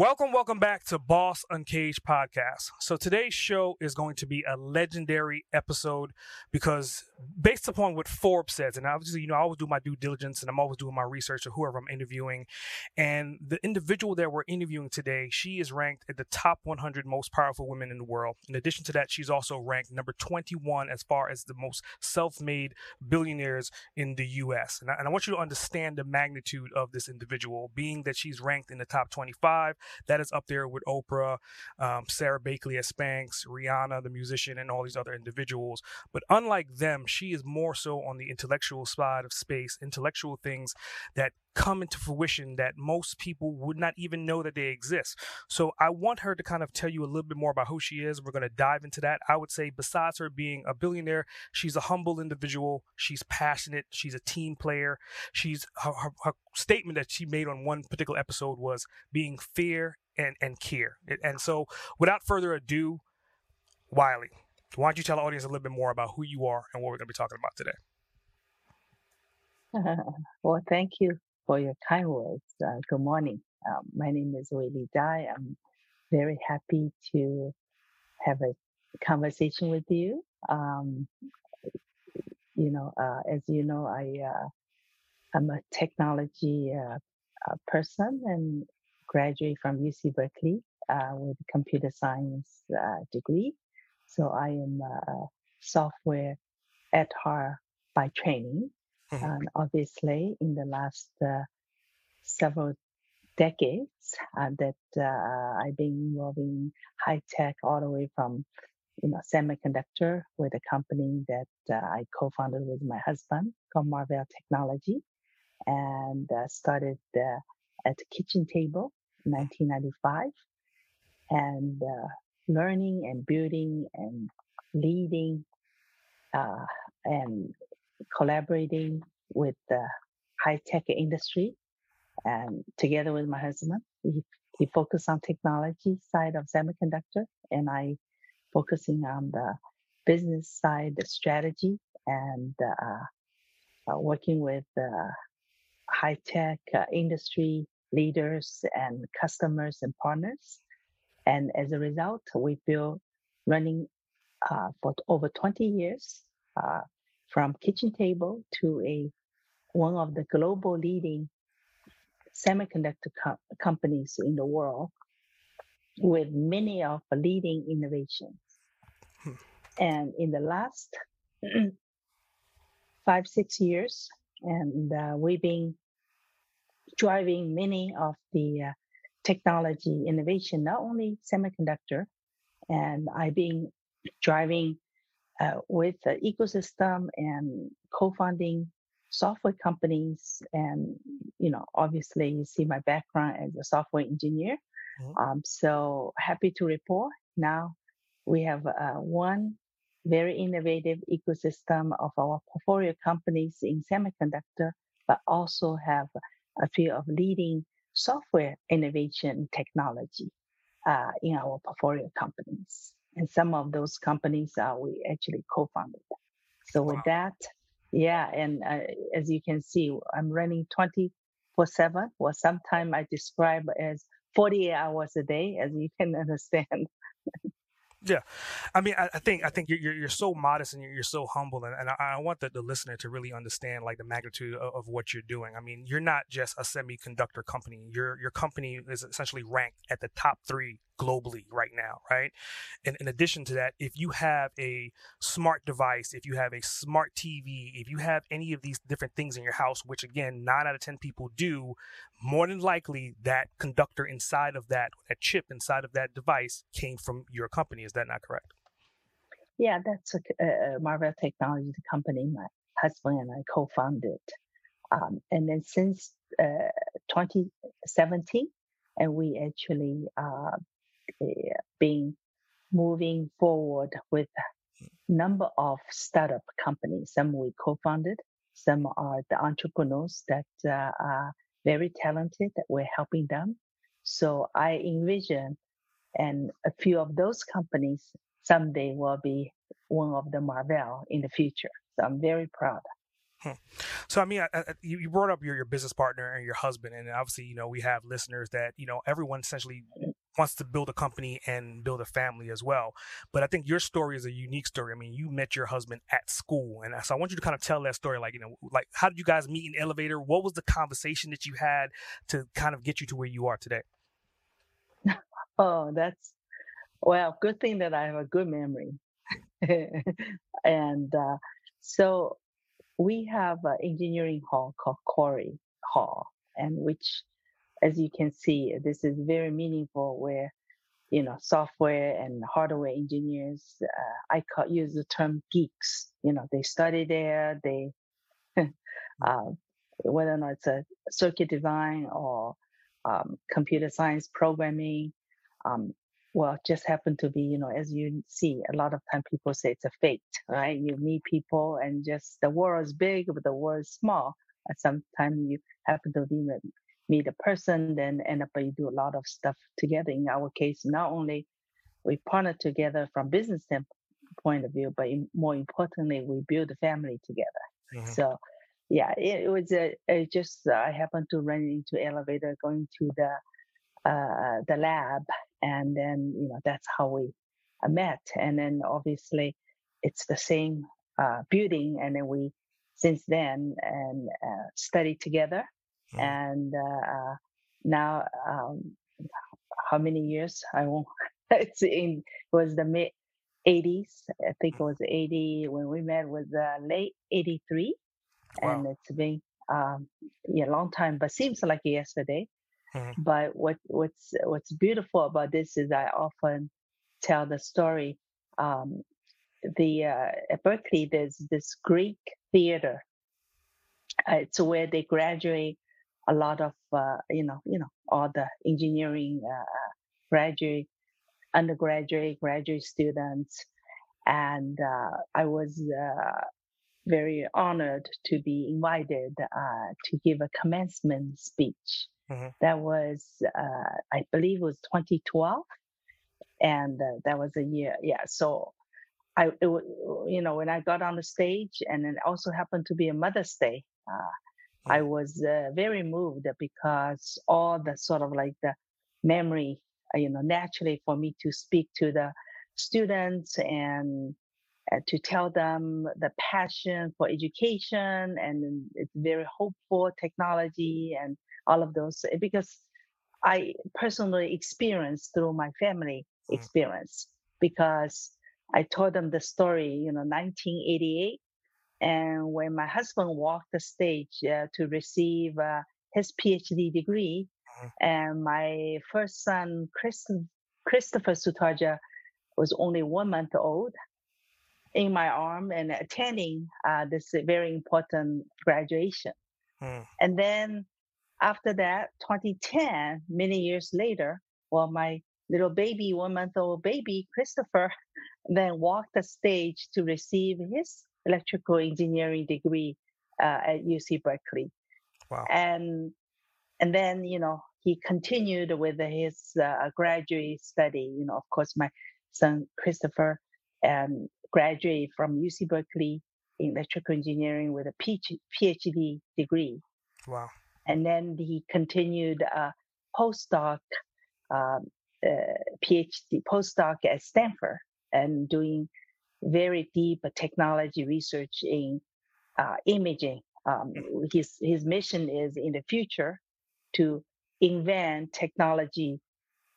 Welcome, welcome back to Boss Uncaged podcast. So today's show is going to be a legendary episode because based upon what Forbes says, and obviously, you know, I always do my due diligence and I'm always doing my research of whoever I'm interviewing. And the individual that we're interviewing today, she is ranked at the top 100 most powerful women in the world. In addition to that, she's also ranked number 21 as far as the most self-made billionaires in the U.S. And I, and I want you to understand the magnitude of this individual, being that she's ranked in the top 25 that is up there with Oprah, um, Sara Blakely as Spanx, Rihanna, the musician, and all these other individuals. But unlike them, she is more so on the intellectual side of space, intellectual things that come into fruition that most people would not even know that they exist. So I want her to kind of tell you a little bit more about who she is. We're going to dive into that. I would say, besides her being a billionaire, she's a humble individual. She's passionate. She's a team player. She's her, her, her statement that she made on one particular episode was being fair and, and care. And so without further ado, Weili, why don't you tell the audience a little bit more about who you are and what we're going to be talking about today? well, thank you for your kind words. Uh, good morning. Um, my name is Weili Dai. I'm very happy to have a conversation with you. Um, you know, uh, as you know, I uh, I'm a technology uh, uh, person and graduate from UC Berkeley uh, with a computer science degree. So I am a software at heart by training. Mm-hmm. And obviously, in the last uh, several decades, uh, that uh, I've been involved in high tech all the way from you know semiconductor with a company that uh, I co-founded with my husband called Marvell Technology, and uh, started uh, at the kitchen table in 1995, and learning and building and leading and collaborating with the high tech industry and together with my husband. He, he focused on technology side of semiconductor and I focusing on the business side, the strategy and uh, uh, working with uh, high tech uh, industry leaders and customers and partners. And as a result, we've been running uh, for over 20 years uh, from kitchen table to a one of the global leading semiconductor co- companies in the world with many of the leading innovations. Hmm. And in the last five, six years, and uh, we've been driving many of the uh, technology innovation, not only semiconductor, and I've been driving uh, with the ecosystem and co-funding software companies and you know obviously you see my background as a software engineer mm-hmm. um, so happy to report now we have uh, one very innovative ecosystem of our portfolio companies in semiconductor but also have a few of leading software innovation technology uh, in our portfolio companies and some of those companies uh, we actually co-founded. So with that, yeah, and uh, as you can see, I'm running 24 seven. or sometimes I describe as 48 hours a day, as you can understand. Yeah, I mean, I, I, think I think you're, you're, so modest and you're, you're so humble, and, and I, I, want the, the listener to really understand like the magnitude of, of, what you're doing. I mean, you're not just a semiconductor company. Your your company is essentially ranked at the top three globally right now, right? And in addition to that, if you have a smart device, if you have a smart TV, if you have any of these different things in your house, which again, nine out of 10 people do, more than likely that conductor inside of that, that chip inside of that device came from your company. Is that not correct? Yeah, that's a, a Marvell Technology, the company my husband and I co-founded. Um, and then since uh, 2017, and we actually uh, been moving forward with number of startup companies. Some we co-founded, some are the entrepreneurs that uh, are very talented that we're helping them. So I envision, and a few of those companies someday will be one of the Marvell in the future. So I'm very proud. Hmm. So I mean, I, I, you brought up your your business partner and your husband, and obviously, you know, we have listeners that you know everyone essentially wants to build a company and build a family as well. But I think your story is a unique story. I mean, you met your husband at school, and so I want you to kind of tell that story. Like, you know, like how did you guys meet in elevator? What was the conversation that you had to kind of get you to where you are today? Oh, that's well, good thing that I have a good memory. and uh, so we have an engineering hall called Cory Hall, and which, as you can see, this is very meaningful where, you know, software and hardware engineers, uh, I call, use the term geeks. You know, they study there, they, uh, whether or not it's a circuit design or um, computer science programming, um, well, just happen to be, you know, as you see, a lot of time people say it's a fate, right? You meet people and just the world is big, but the world is small. And sometimes you happen to be, meet a person, then end up you do a lot of stuff together. In our case, not only we partner together from business point of view, but more importantly, we build a family together. Mm-hmm. So, yeah, it, it was a, it just I happened to run into elevator going to the uh, the lab, and then you know that's how we uh, met. And then obviously, it's the same uh, building, and then we since then and uh, studied together. Mm. And uh, uh, now, um, how many years? I won't. it's in it was the mid 80s. I think it was 80 when we met was late 83, wow. and it's been um, yeah, long time, but seems like yesterday. Mm-hmm. But what what's what's beautiful about this is I often tell the story. Um, the uh, at Berkeley, there's this Greek theater. Uh, it's where they graduate a lot of uh, you know you know all the engineering uh, uh, graduate, undergraduate, graduate students, and uh, I was very honored to be invited to give a commencement speech Mm-hmm. That was, uh, I believe, it was 2012, and uh, that was a year. Yeah, so I, it, you know, when I got on the stage, and it also happened to be a Mother's Day, uh. I was uh, very moved because all the sort of like the memory, uh, you know, naturally for me to speak to the students and uh, to tell them the passion for education and it's very hopeful technology and all of those eh, because I personally experienced through my family mm. experience because I told them the story, you know, 1988. And when my husband walked the stage uh, to receive uh, his PhD degree, mm-hmm. and my first son, Chris, Christopher Sutardja, was only one month old in my arm and attending uh, this very important graduation. Mm. And then after that, 2010, many years later, well, my little baby, one month old baby, Christopher, then walked the stage to receive his electrical engineering degree uh, at UC Berkeley. Wow. And, and then, you know, he continued with his uh, graduate study. You know, of course, my son Christopher um, graduated from UC Berkeley in electrical engineering with a PhD degree. Wow and then he continued a postdoc, um, uh, PhD postdoc at Stanford, and doing very deep technology research in uh, imaging. Um, his his mission is in the future to invent technology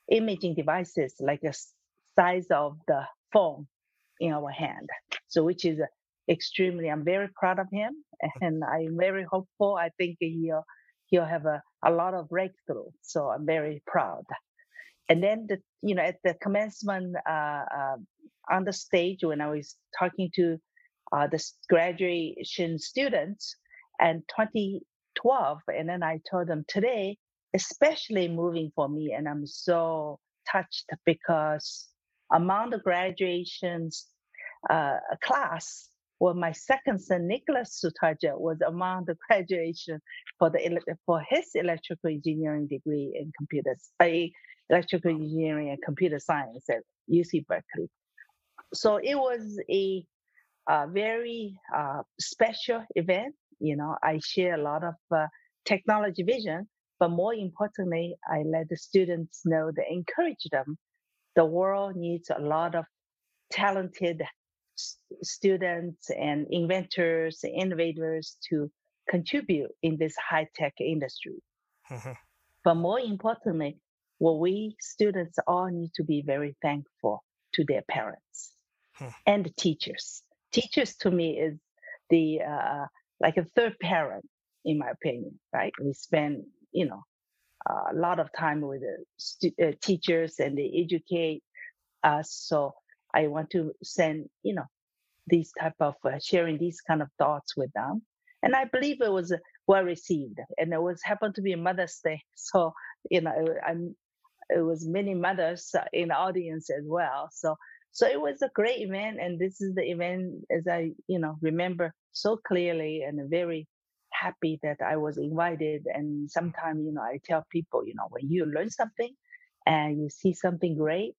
imaging devices like the size of the phone in our hand. So, which is extremely, I'm very proud of him, and I'm very hopeful. I think he'll he'll have a, a lot of breakthrough. So I'm very proud. And then the you know at the commencement uh, uh, on the stage when I was talking to uh, the graduation students and 2012, and then I told them today especially moving for me, and I'm so touched because among the graduations uh, class, well, my second son, Nicholas Sutardja, was among the graduation for the for his electrical engineering degree in computer, uh, electrical engineering and computer science at UC Berkeley. So it was a, a very uh, special event. You know, I share a lot of uh, technology vision, but more importantly, I let the students know that encourage them. The world needs a lot of talented students and inventors, innovators to contribute in this high tech industry. Mm-hmm. But more importantly, what we students all need to be very thankful to their parents hmm. and the teachers. Teachers to me is the uh, like a third parent, in my opinion. Right? We spend you know a lot of time with the stu- uh, teachers and they educate us. So I want to send you know these type of uh, sharing these kind of thoughts with them. And I believe it was well received, and it was happened to be Mother's Day, so you know I'm it was many mothers in the audience as well. So so it was a great event, and this is the event as I you know remember so clearly, and very happy that I was invited. And sometimes you know I tell people you know when you learn something and you see something great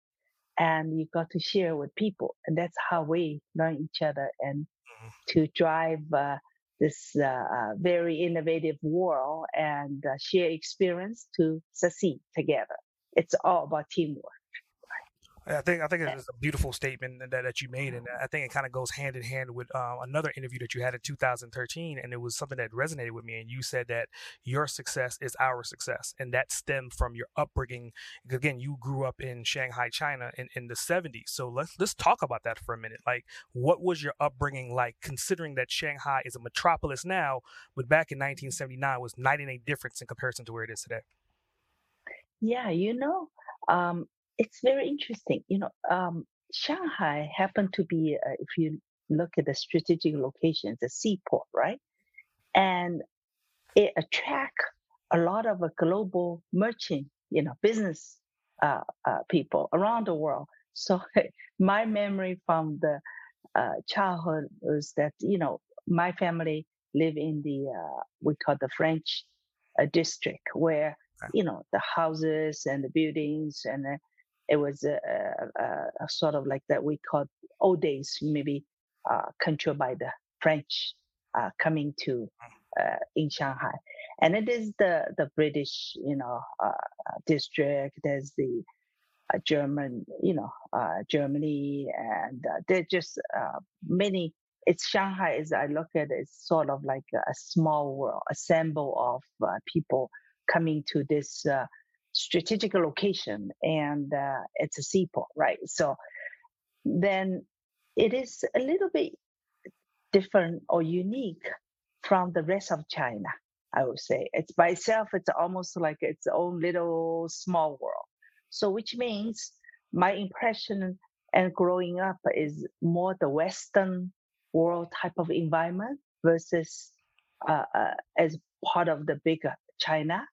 and you got to share with people and that's how we learn each other and mm-hmm. to drive uh, this uh, uh, very innovative world and uh, share experience to succeed together it's all about teamwork I think I think it's a beautiful statement that, that you made, and I think it kind of goes hand in hand with uh, another interview that you had in 2013, and it was something that resonated with me. And you said that your success is our success, and that stemmed from your upbringing. Again, you grew up in Shanghai, China, in, in the 70s. So let's let's talk about that for a minute. Like, what was your upbringing like, considering that Shanghai is a metropolis now, but back in 1979 was night and day difference in comparison to where it is today? Yeah, you know, um, it's very interesting. You know, um, Shanghai happened to be, uh, if you look at the strategic location, it's a seaport, right? And it attract a lot of a global merchant, you know, business uh, uh, people around the world. So my memory from the uh, childhood was that you know my family live in the uh, we call the French uh, district where you know the houses and the buildings and it was a, a, a, sort of like that we call old days, maybe uh, controlled by the French uh, coming to mm. uh, in Shanghai, and it is the the British, you know, uh, uh, district. There's the uh, German, you know, Germany, and there just many. It's Shanghai. As I look at it, it's sort of like a, small world, a sample of people coming to this strategic location and uh, it's a seaport, right? So then it is a little bit different or unique from the rest of China, I would say. It's by itself, it's almost like its own little small world. So, which means my impression and growing up is more the Western world type of environment versus uh, uh, as part of the bigger China.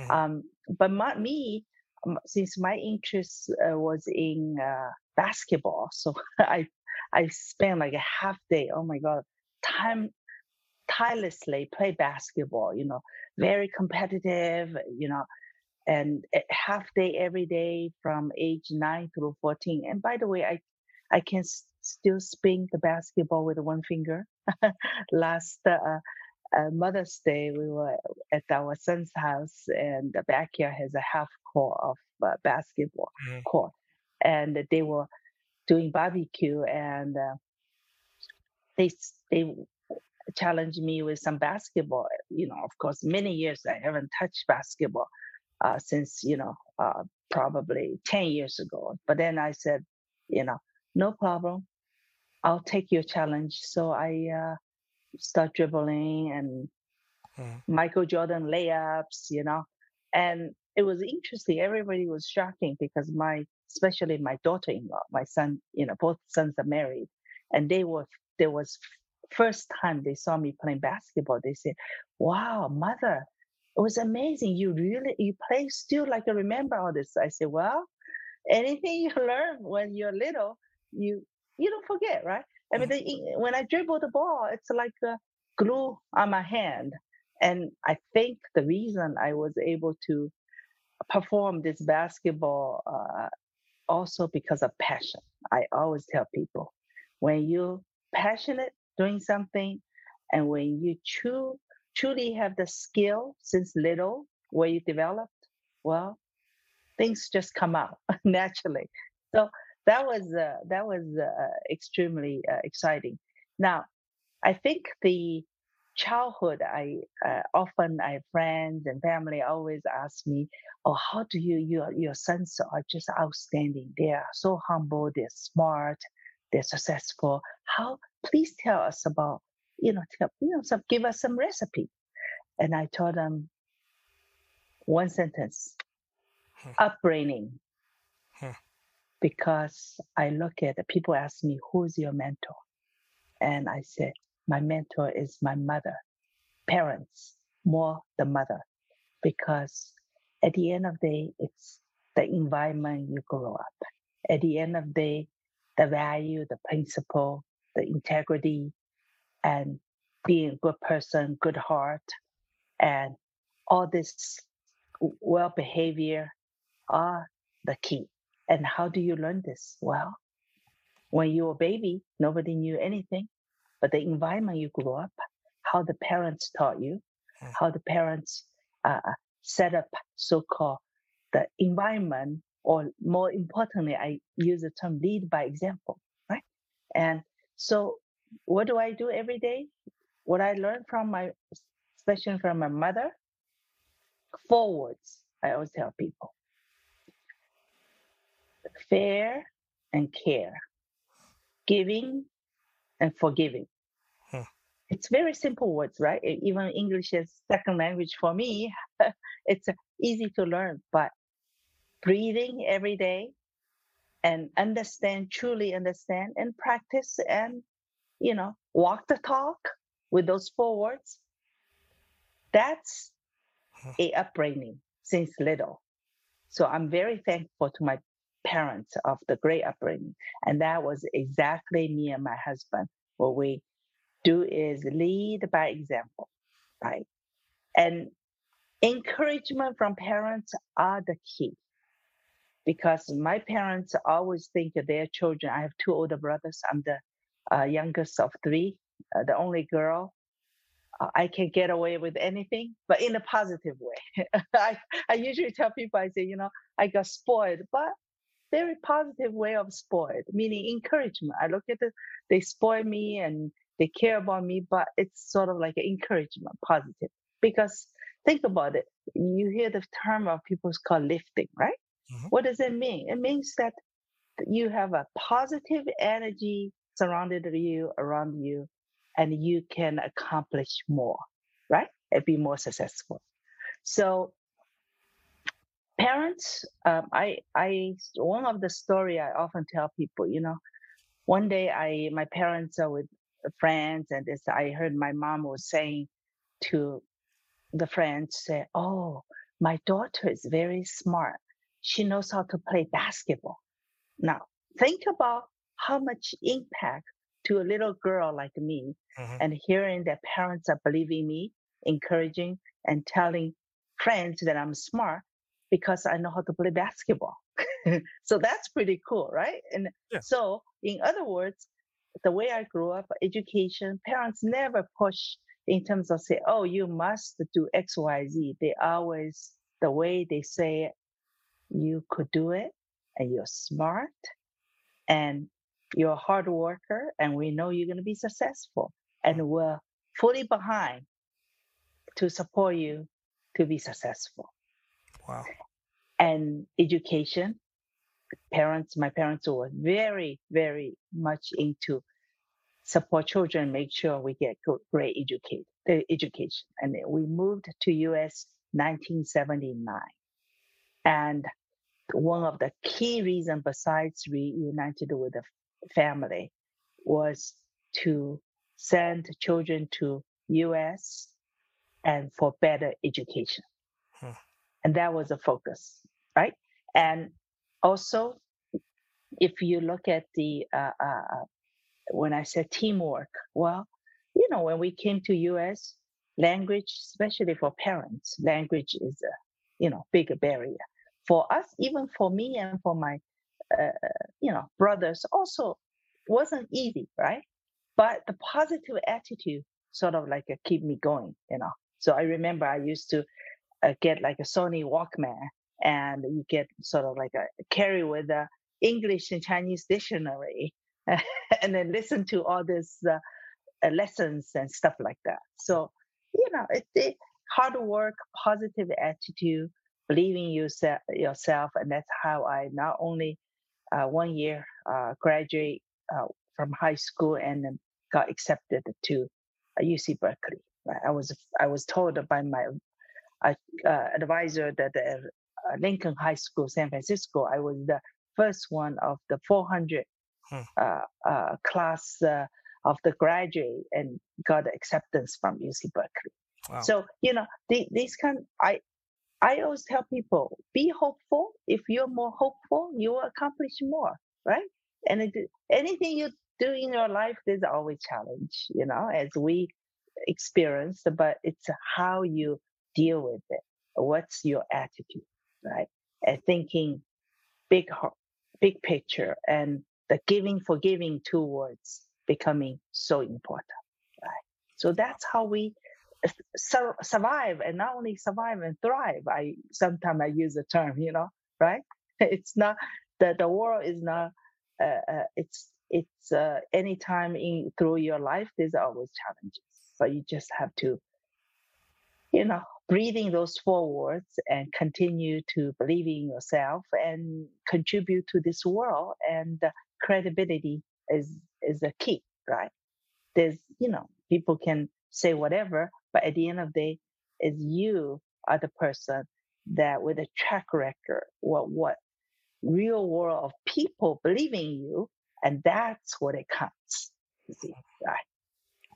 Mm-hmm. Um, but my, me, um, since my interest uh, was in uh, basketball, so I I spent like a half day. Oh my god, time tirelessly play basketball. You know, very competitive. You know, and half day every day from age nine through fourteen. And by the way, I I can s- still spin the basketball with one finger. Last uh, uh, Mother's Day, we were at our son's house, and the backyard has a half court of uh, basketball mm-hmm. court, and they were doing barbecue, and uh, they they challenged me with some basketball. You know, of course, many years I haven't touched basketball uh, since you know uh, probably ten years ago. But then I said, you know, no problem. I'll take your challenge. So I uh, start dribbling and mm. Michael Jordan layups, you know. And it was interesting. Everybody was shocking because my, especially my daughter-in-law, my son, you know, both sons are married, and they were there was first time they saw me playing basketball. They said, "Wow, mother, it was amazing. You really, you play still like I remember all this. I said, well, anything you learn when you're little, you, you don't forget, right? I mean, when I dribble the ball, it's like glue on my hand. And I think the reason I was able to perform this basketball uh, also because of passion. I always tell people when you're passionate doing something and when you true, truly have the skill since little where you developed, well, things just come out naturally. So that was uh, that was uh, extremely uh, exciting. Now, I think the childhood, I uh, often I have friends and family always ask me, "Oh, how do you your your sons are just outstanding? They are so humble, they're smart, they're successful. How? Please tell us about you know, tell, you know, some give us some recipe." And I told them one sentence: hmm. upbringing. Because I look at people ask me, "Who's your mentor?" And I said, my mentor is my mother, parents, more the mother, because at the end of the day, it's the environment you grow up. At the end of the day, the value, the principle, the integrity, and being a good person, good heart, and all this well behavior are the key. And how do you learn this? Well, when you were a baby, nobody knew anything but the environment you grew up, how the parents taught you, hmm. how the parents uh, set up so-called the environment, or more importantly, I use the term lead by example, right? And so, what do I do every day? What I learned from my, especially from my mother, forwards. I always tell people, fair and care, giving and forgiving. Hmm. It's very simple words, right? Even English is second language for me. it's easy to learn, but breathing every day and understand, truly understand and practice and, you know, walk the talk with those four words. That's hmm. a upbringing since little. So I'm very thankful to my parents of the great upbringing. And that was exactly me and my husband. What we do is lead by example, right? And encouragement from parents are the key. Because my parents always think their children. I have two older brothers. I'm the uh, youngest of three, uh, the only girl. Uh, I can get away with anything, but in a positive way. I, I usually tell people, I say, you know, I got spoiled, but very positive way of spoiled, meaning encouragement. I look at it, they spoil me and they care about me, but it's sort of like an encouragement, positive. Because think about it, you hear the term of people's called lifting, right? Mm-hmm. What does it mean? It means that you have a positive energy surrounded you, around you, and you can accomplish more, right? And be more successful. So parents, um, I, I, one of the story I often tell people, you know, one day I, my parents are with friends and this, I heard my mom was saying to the friends, say, oh, my daughter is very smart. She knows how to play basketball. Now, think about how much impact to a little girl like me mm-hmm. and hearing that parents are believing me, encouraging and telling friends that I'm smart because I know how to play basketball. so that's pretty cool, right? And yeah. so, in other words, the way I grew up, education, parents never push in terms of say, oh, you must do X, Y, Z. They always, the way they say you could do it and you're smart and you're a hard worker and we know you're going to be successful and we're fully behind to support you to be successful. Wow. And education. Parents, my parents were very, very much into support children, make sure we get great educate, uh, education. And we moved to US 1979. And one of the key reasons besides reunited with the family was to send children to US and for better education. And that was a focus, right? And also, if you look at the uh, uh, when I said teamwork, well, you know, when we came to US, language, especially for parents, language is a you know bigger barrier for us, even for me and for my uh, you know brothers, also wasn't easy, right? But the positive attitude sort of like uh, keep me going, you know. So I remember I used to uh, get like a Sony Walkman, and you get sort of like a carry with a English and Chinese dictionary, and then listen to all these uh, uh, lessons and stuff like that. So you know, it's it, hard work, positive attitude, believing yourself, yourself, and that's how I not only uh, one year uh, graduate uh, from high school and got accepted to UC Berkeley. I was I was told by my uh, advisor that at Lincoln High School, San Francisco, I was the first one of the 400 hmm. class of the graduate and got acceptance from UC Berkeley. Wow. So you know the, these kind. I I always tell people be hopeful. If you're more hopeful, you will accomplish more, right? And it, anything you do in your life, there's always challenge, you know, as we experience. But it's how you deal with it. What's your attitude, right? And thinking big, big picture and the giving, forgiving two words becoming so important, right? So that's how we sur- survive and not only survive and thrive. I sometimes I use the term, you know, right? It's not that the world is not. Uh, uh, it's it's uh, anytime in through your life, there's always challenges, but you just have to, you know, breathing those four words and continue to believe in yourself and contribute to this world. And credibility is is the key, right? There's, you know, people can say whatever, but at the end of the day, is you are the person that with a track record, what what real world of people believing you, and that's what it counts. You see, right?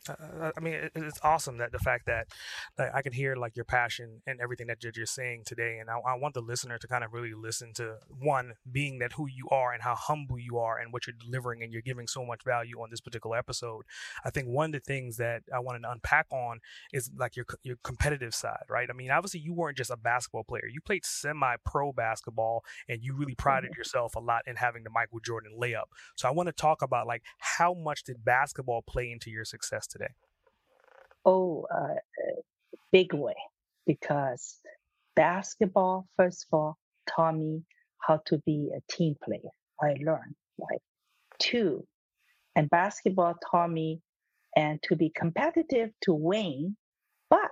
Uh, I mean, it's awesome that the fact that, that I can hear like your passion and everything that you're saying today, and I, I, want the listener to kind of really listen to one being that who you are and how humble you are and what you're delivering, and you're giving so much value on this particular episode. I think one of the things that I wanted to unpack on is like your your competitive side, right? I mean, obviously you weren't just a basketball player; you played semi-pro basketball, and you really prided mm-hmm. yourself a lot in having the Michael Jordan layup. So I want to talk about like how much did basketball play into your success today? Oh, uh, big way because basketball, first of all, taught me how to be a team player. I learned, right? Two, and basketball taught me and to be competitive to win, but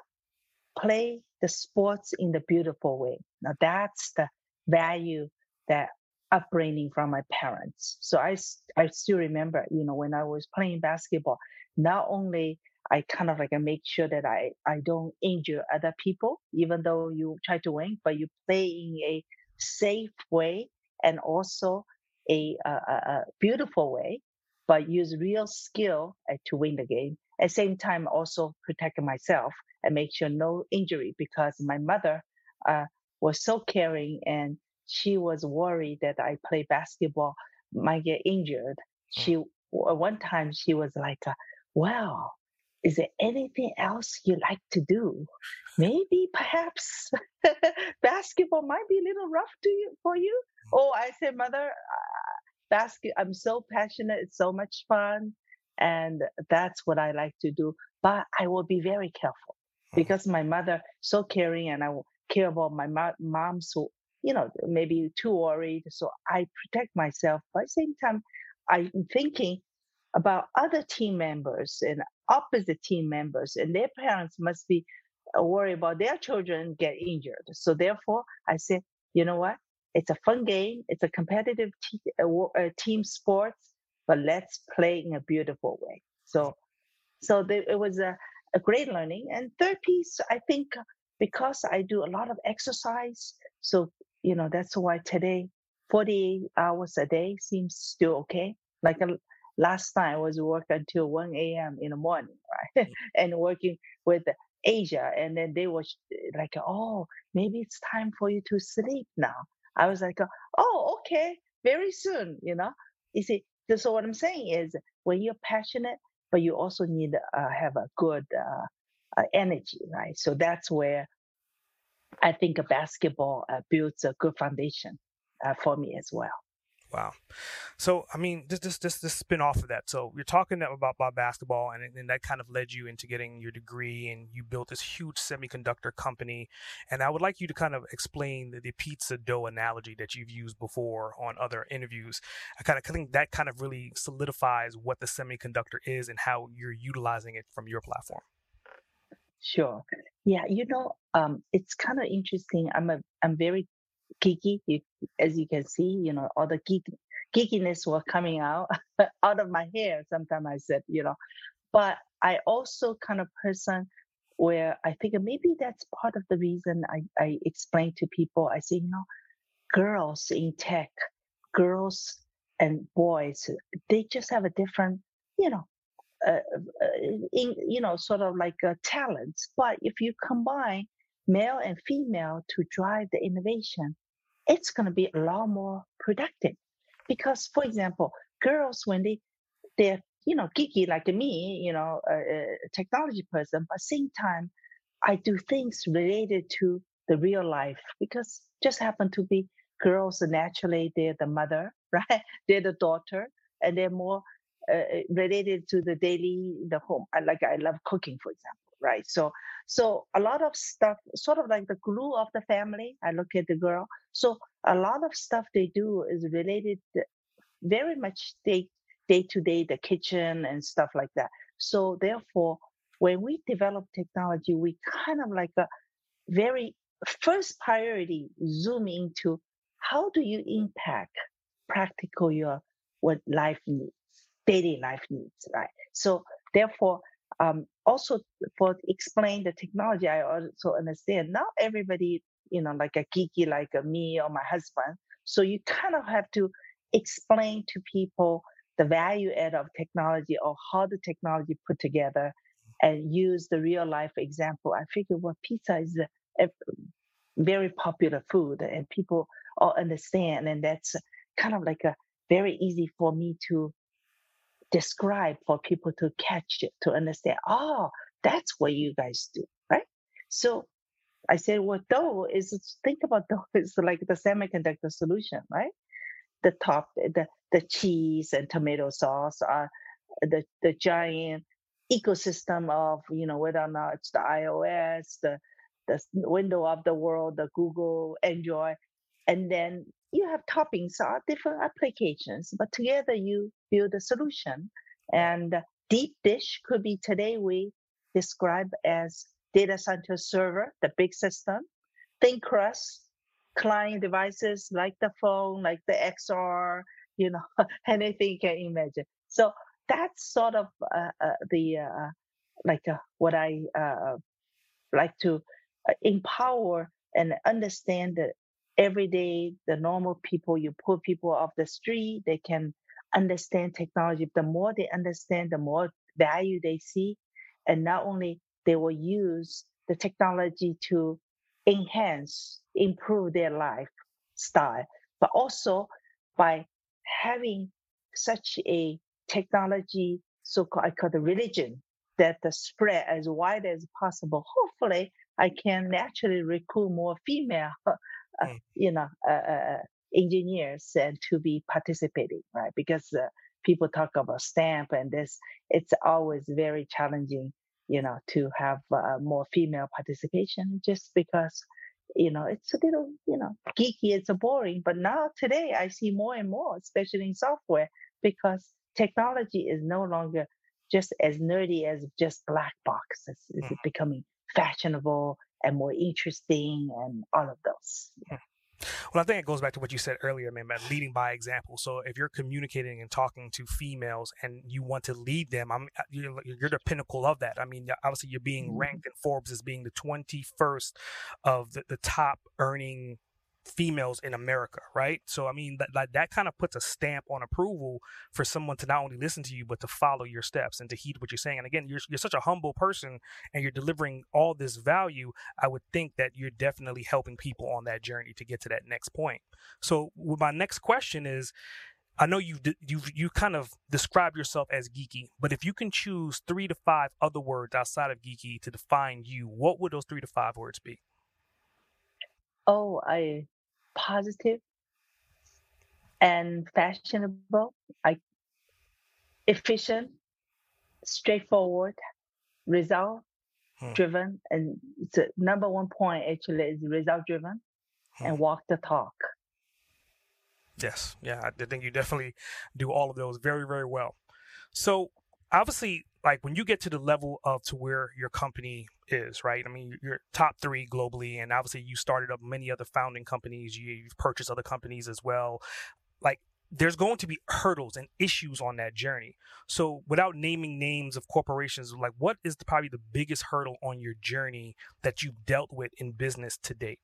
play the sports in the beautiful way. Now that's the value that upbringing from my parents. So I, I still remember, you know, when I was playing basketball, not only I kind of like make sure that I, I don't injure other people, even though you try to win, but you play in a safe way and also a, a, a beautiful way, but use real skill uh, to win the game. At the same time, also protect myself and make sure no injury because my mother uh, was so caring and she was worried that I play basketball might get injured. Hmm. She one time she was like, "Well, is there anything else you like to do? Maybe perhaps basketball might be a little rough to you for you." Oh, I said, "Mother, uh, basket. I'm so passionate. It's so much fun, and that's what I like to do. But I will be very careful because my mother so caring, and I care about my mom so you know, maybe too worried. So I protect myself. But at the same time, I'm thinking about other team members and opposite team members, and their parents must be uh, worried about their children get injured. So therefore, I said, you know what? It's a fun game. It's a competitive te- uh, uh, team sports, but let's play in a beautiful way. So, so there, it was a, a great learning. And third piece, I think, because I do a lot of exercise, so you know, that's why today, 48 hours a day seems still okay. Like uh, last time I was working until 1 a.m. in the morning, right? Mm. and working with Asia, and then they were like, "Oh, maybe it's time for you to sleep now." I was like, "Oh, okay, very soon," you know. You see, so what I'm saying is, when you're passionate, but you also need to uh, have a good uh, uh, energy, right? So that's where I think a basketball uh, builds a good foundation uh, for me as well. Wow. So, I mean, this this this this spin off of that. So, you're talking about about basketball, and and that kind of led you into getting your degree, and you built this huge semiconductor company. And I would like you to kind of explain the, the pizza dough analogy that you've used before on other interviews. I kind of think that kind of really solidifies what the semiconductor is and how you're utilizing it from your platform. Sure. Yeah, you know, um, it's kind of interesting. I'm a I'm very geeky. You, as you can see, you know, all the geek geekiness was coming out out of my hair. Sometimes I said, you know, but I also kind of person where I think maybe that's part of the reason I, I explain to people. I say, you know, girls in tech, girls and boys, they just have a different, you know, uh, uh, in, you know, sort of like uh, talents. But if you combine male and female to drive the innovation, it's going to be a lot more productive. Because, for example, girls when they they're you know geeky like me, you know, a, technology person, but same time, I do things related to the real life because just happen to be girls naturally they're the mother, right? They're the daughter, and they're more uh, uh, related to the daily the home I, like i love cooking for example right? So so a lot of stuff sort of like the glue of the family i look at the girl. So a lot of stuff they do is related very much day day to day the kitchen and stuff like that. So therefore when we develop technology we kind of like a very first priority zoom into how do you impact practical your what life needs daily life needs, right? So therefore, um, also for explain the technology, I also understand not everybody, you know, like a geeky like me or my husband. So you kind of have to explain to people the value add of technology or how the technology put together and use the real life example. I figure well, pizza is a very popular food and people all understand. And that's kind of like a very easy for me to describe for people to catch it, to understand, oh, that's what you guys do, right? So I said, well, dough is, think about dough is like the semiconductor solution, right? The top, the, the cheese and tomato sauce are the, the giant ecosystem of, you know, whether or not it's the iOS, the, the window of the world, the Google, Android, and then you have toppings are different applications, but together you build a solution. And deep dish could be today we describe as data center server, the big system. Thin crust, client devices like the phone, like the XR, you know, anything you can imagine. So that's sort of uh, uh, the uh, like uh, what I uh, like to uh, empower and understand the every day the normal people you put people off the street they can understand technology. The more they understand the more value they see. And not only they will use the technology to enhance improve their lifestyle but also by having such a technology so-called i call the religion that the spread as wide as possible. Hopefully i can naturally recruit more female mm. you know, uh, uh, engineers and to be participating, right? Because people talk about stamp and this, it's always very challenging, you know, to have more female participation just because you know, it's a little, you know, geeky, it's a boring. But now today I see more and more, especially in software, because technology is no longer just as nerdy as just black boxes. It's, it's mm. becoming fashionable and more interesting and all of those. Yeah. Well, I think it goes back to what you said earlier, man, about leading by example. So if you're communicating and talking to females and you want to lead them, I'm uh, you're, you're the pinnacle of that. I mean, obviously you're being mm-hmm. ranked in Forbes as being the 21st of the, the top earning females in America, right? So I mean that that, that kind of puts a stamp on approval for someone to not only listen to you but to follow your steps and to heed what you're saying. And again, you're you're such a humble person and you're delivering all this value. I would think that you're definitely helping people on that journey to get to that next point. So my next question is I know you've you you kind of describe yourself as geeky, but if you can choose three to five other words outside of geeky to define you, what would those three to five words be? Oh, I positive and fashionable, I efficient, straightforward, result hmm. driven, and the number one point actually is result driven, hmm. and walk the talk. Yes, yeah, I think you definitely do all of those very, very well. So obviously, like when you get to the level of to where your company is, right? I mean, you're top three globally, and obviously you started up many other founding companies. You've purchased other companies as well. Like there's going to be hurdles and issues on that journey. So, without naming names of corporations, like what is the, probably the biggest hurdle on your journey that you've dealt with in business to date?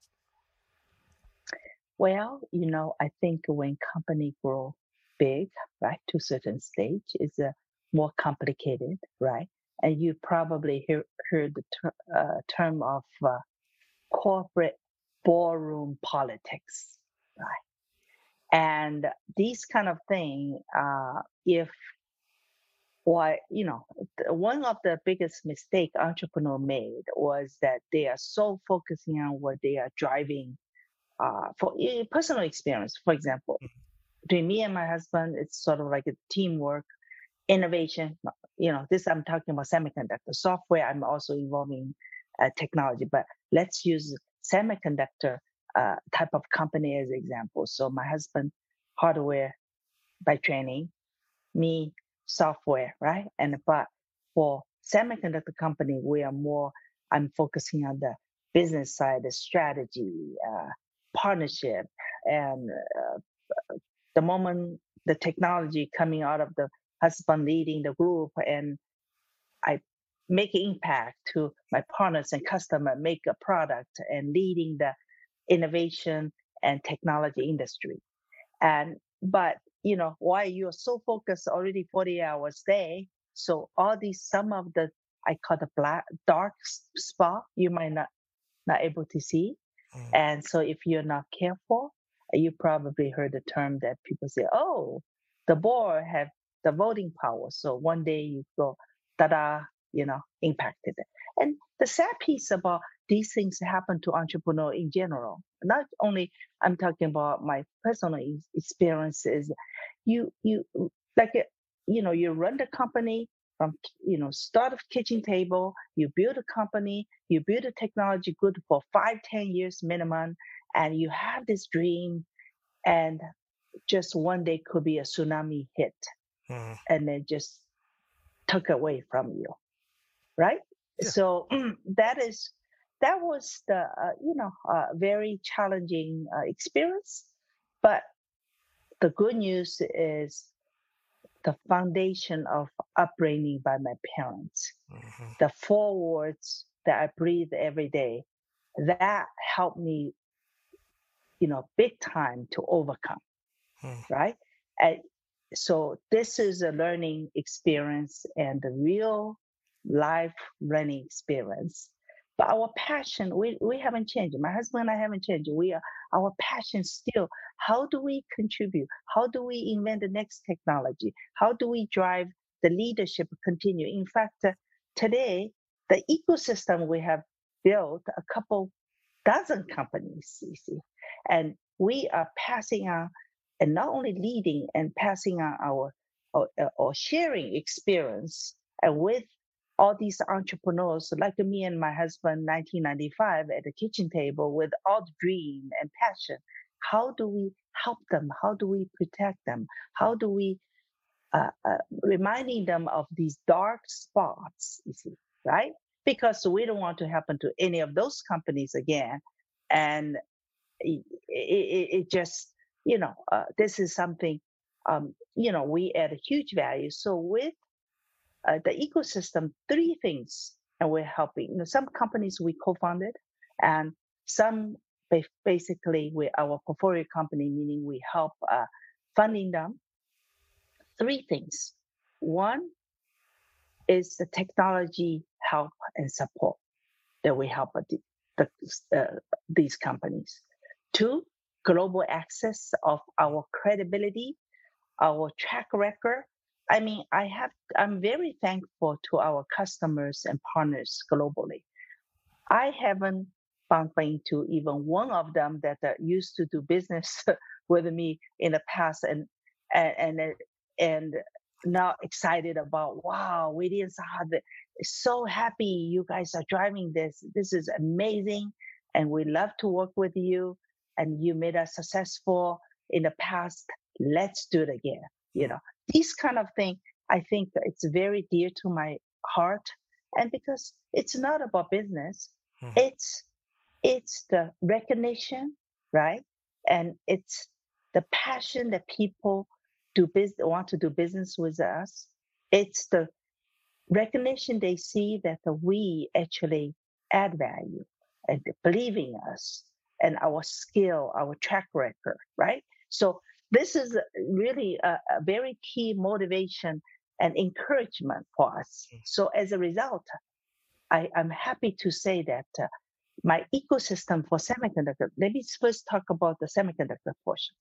Well, you know, I think when company grow big, right, to a certain stage, is a more complicated, right? And you probably hear, heard the ter- uh, term of uh, corporate ballroom politics, right? And these kind of thing, uh, if why you know one of the biggest mistake entrepreneur made was that they are so focusing on what they are driving uh, for personal experience for example mm-hmm. between me and my husband it's sort of like a teamwork innovation. You know, this I'm talking about semiconductor software. I'm also involving uh, technology, but let's use semiconductor uh, type of company as example. So my husband, hardware by training, me software, right? And but for semiconductor company, we are more. I'm focusing on the business side, the strategy, uh, partnership, and uh, the moment the technology coming out of the husband leading the group and I make impact to my partners and customer, make a product and leading the innovation and technology industry. And but you know why you're so focused already 40 hours a day. So all these some of the I call the black dark spot you might not not able to see. Mm. And so if you're not careful, you probably heard the term that people say, "Oh, the board have the voting power. So one day you go, da-da, you know, impacted. And the sad piece about these things happen to entrepreneur in general. Not only I'm talking about my personal experiences. You you like you know you run the company from you know start of kitchen table. You build a company. You build a technology good for five ten years minimum, and you have this dream, and just one day could be a tsunami hit mm-hmm. and then just took away from you right yeah. so that is that was the uh, you know uh, very challenging uh, experience but the good news is the foundation of upbringing by my parents mm-hmm. the four words that i breathe every day that helped me you know big time to overcome mm. right and so this is a learning experience and a real life learning experience. But our passion, we, we haven't changed. My husband and I haven't changed. We are our passion still. How do we contribute? How do we invent the next technology? How do we drive the leadership continue? In fact, uh, today the ecosystem we have built a couple dozen companies, you see, and we are passing on and not only leading and passing on our or, uh, or sharing experience and with all these entrepreneurs like me and my husband 1995 at the kitchen table with all the dream and passion. How do we help them? How do we protect them? How do we uh, uh, reminding them of these dark spots you see right? Because we don't want to happen to any of those companies again and it, it, it just you know, uh, this is something, um, you know, we add a huge value. So with uh, the ecosystem, three things, and we're helping. You know, some companies we co-founded, and some basically we our portfolio company, meaning we help uh, funding them. Three things. One is the technology help and support that we help the, the, uh, these companies. Two, global access of our credibility, our track record. I mean, I have, I'm very thankful to our customers and partners globally. I haven't bumped into even one of them that uh, used to do business with me in the past and and and, and now excited about wow Weili and Sehat is so happy you guys are driving this this is amazing and we love to work with you and you made us successful in the past let's do it again you know these kind of thing I think it's very dear to my heart and because it's not about business mm-hmm. it's it's the recognition right and it's the passion that people do business want to do business with us. It's the recognition they see that we actually add value and believe in us and our skill, our track record, right? So this is really a, a very key motivation and encouragement for us. Mm. So as a result, I, am happy to say that uh, my ecosystem for semiconductor, let me first talk about the semiconductor portion.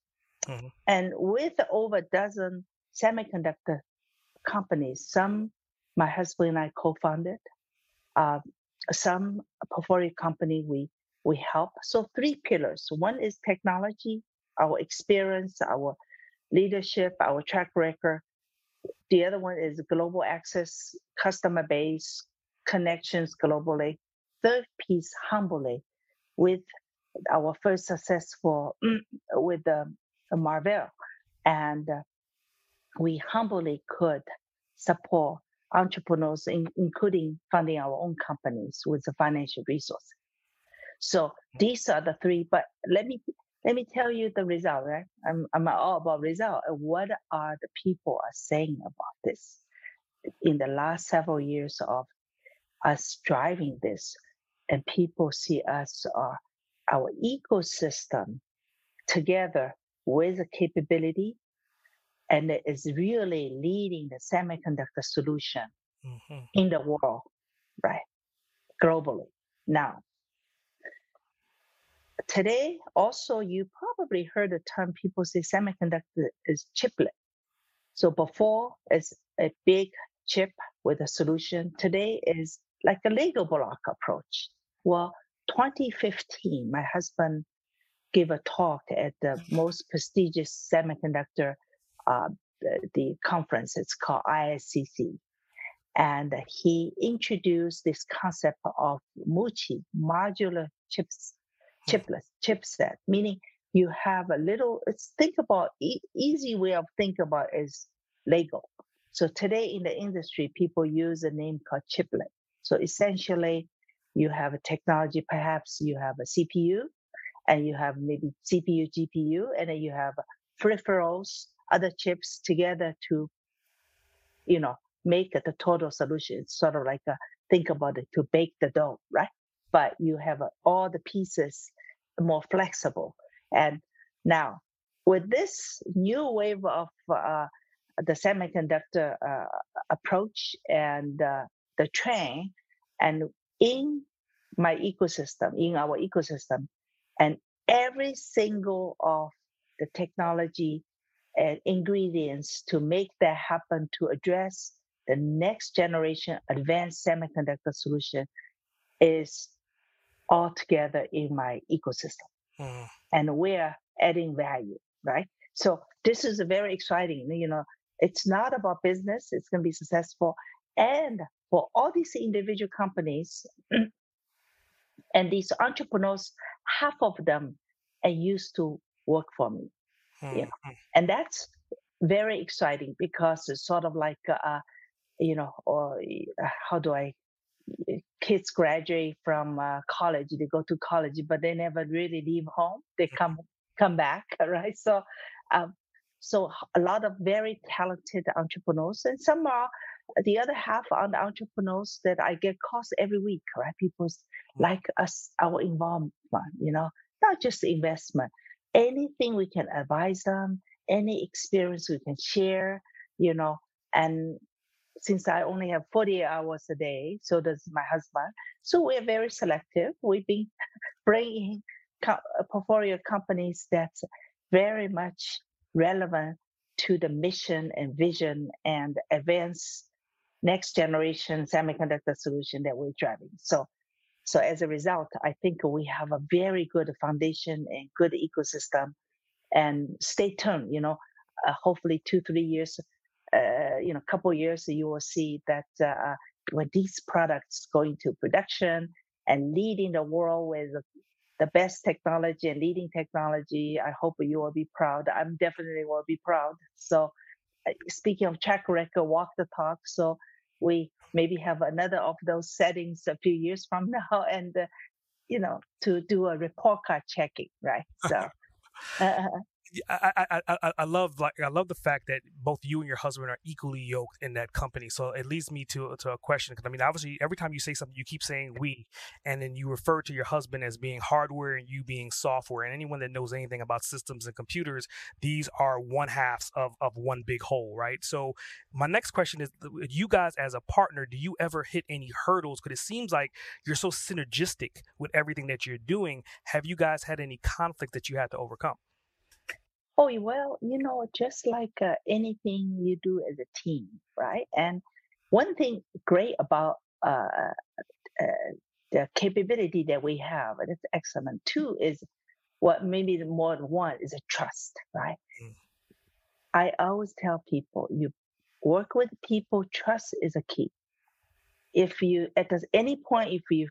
Mm-hmm. And with over a dozen semiconductor companies, some my husband and I co-founded, uh, some portfolio company we we help. So three pillars. One is technology, our experience, our leadership, our track record. The other one is global access, customer base, connections globally. Third piece, humbly, with our first successful with the Marvell. And uh, we humbly could support entrepreneurs, in, including funding our own companies with the financial resources. So these are the three. But let me let me tell you the result. Right? I'm I'm all about result. What are the people are saying about this? In the last several years of us driving this, and people see us uh, our ecosystem together with the capability and is really leading the semiconductor solution mm-hmm. in the world, right? Globally. Now, today also you probably heard the term people say semiconductor is chiplet. So before it's a big chip with a solution. Today is like a Lego block approach. Well, 2015, my husband gave a talk at the most prestigious semiconductor uh, the, the, conference. It's called ISSCC. And he introduced this concept of MoChi, modular chips, hmm. chiplet, chipset, meaning you have a little, think about, e- easy way of think about is Lego. So today in the industry, people use a name called chiplet. So essentially, you have a technology, perhaps you have a CPU, and you have maybe CPU, GPU, and then you have peripherals, other chips together to, you know, make the total solution. It's sort of like a, think about it to bake the dough, right? But you have all the pieces more flexible. And now with this new wave of uh, the semiconductor uh, approach and uh, the trend, and in my ecosystem, in our ecosystem, and every single of the technology and ingredients to make that happen to address the next generation advanced semiconductor solution is all together in my ecosystem. Mm. And we're adding value, right? So this is very exciting. You know, it's not about business, it's going to be successful. And for all these individual companies, And these entrepreneurs, half of them are used to work for me. Mm-hmm. You know? Hmm. And that's very exciting because it's sort of like, uh, you know, or uh, how do I, kids graduate from uh, college, they go to college, but they never really leave home. They come, come back, right? So, um, so a lot of very talented entrepreneurs and some are the other half are the entrepreneurs that I get calls every week, right? People like us, our involvement, you know, not just investment, anything we can advise them, any experience we can share, you know, and since I only have 48 hours a day, so does my husband. So we're very selective. We've been bringing co- portfolio companies that's very much relevant to the mission and vision and advanced next generation semiconductor solution that we're driving. So, so as a result, I think we have a very good foundation and good ecosystem. And stay tuned. You know, uh, hopefully two three years, uh, you know, couple years, you will see that uh, when these products go into production and leading the world with the best technology and leading technology, I hope you will be proud. I'm definitely will be proud. So, uh, speaking of track record, walk the talk. So we maybe have another of those settings a few years from now, and uh, you know to do a report card checking, right? So. Uh, I, I, I, I love like I love the fact that both you and your husband are equally yoked in that company. So it leads me to to a question because I mean obviously every time you say something you keep saying we, and then you refer to your husband as being hardware and you being software. And anyone that knows anything about systems and computers, these are one halves of of one big whole, right? So my next question is, you guys as a partner, do you ever hit any hurdles? Because it seems like you're so synergistic with everything that you're doing. Have you guys had any conflict that you had to overcome? Oh, well, you know, just like uh, anything you do as a team, right? And one thing great about uh, uh, the capability that we have, and it's excellent too, is what maybe the more than one is a trust, right? Mm. I always tell people you work with people, trust is a key. If you, at any point, if you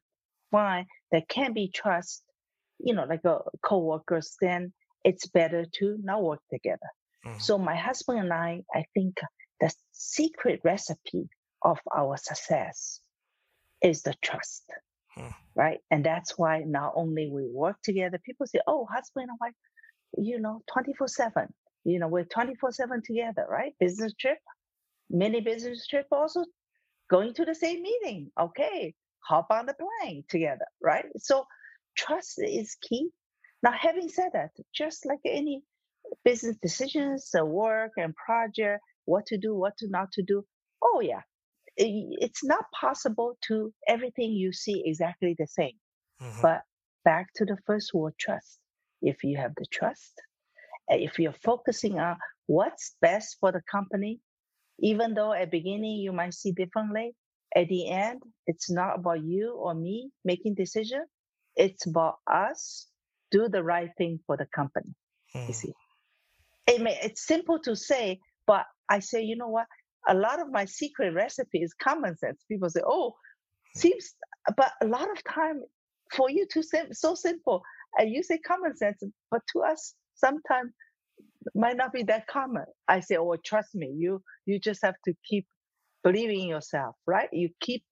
find there can't be trust, you know, like a co-workers, then it's better to not work together. Mm-hmm. So my husband and I, I think the secret recipe of our success is the trust. Mm. Right. And that's why not only we work together, people say, oh, husband and wife, you know, 24 7. You know, we're 24 7 together, right? Business trip, many business trip also going to the same meeting. Okay. Hop on the plane together, right? So trust is key. Now, having said that, just like any business decisions, work and project, what to do, what to not to do, oh yeah, it's not possible to everything you see exactly the same. Mm-hmm. But back to the first word, trust. If you have the trust, if you're focusing on what's best for the company, even though at beginning you might see differently, at the end, it's not about you or me making decision. It's about us do the right thing for the company. Hmm. You see, it may, it's simple to say, but I say, you know what? A lot of my secret recipe is common sense. People say, oh, hmm. seems, but a lot of time for you to say so simple, and you say common sense, but to us sometimes might not be that common. I say, oh, trust me, you you just have to keep believing in yourself, right? You keep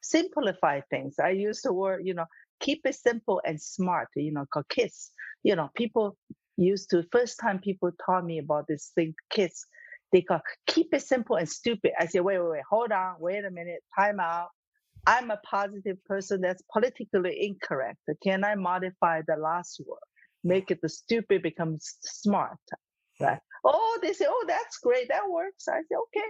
simplify things. I use the word, you know, keep it simple and smart, you know, called KISS. You know, people used to, first time people taught me about this thing, KISS, they call keep it simple and stupid. I said, wait, wait, wait, hold on, wait a minute, time out. I'm a positive person that's politically incorrect. Can I modify the last word? Make it the stupid becomes smart, right? Oh, they say, oh, that's great, that works. I say, okay,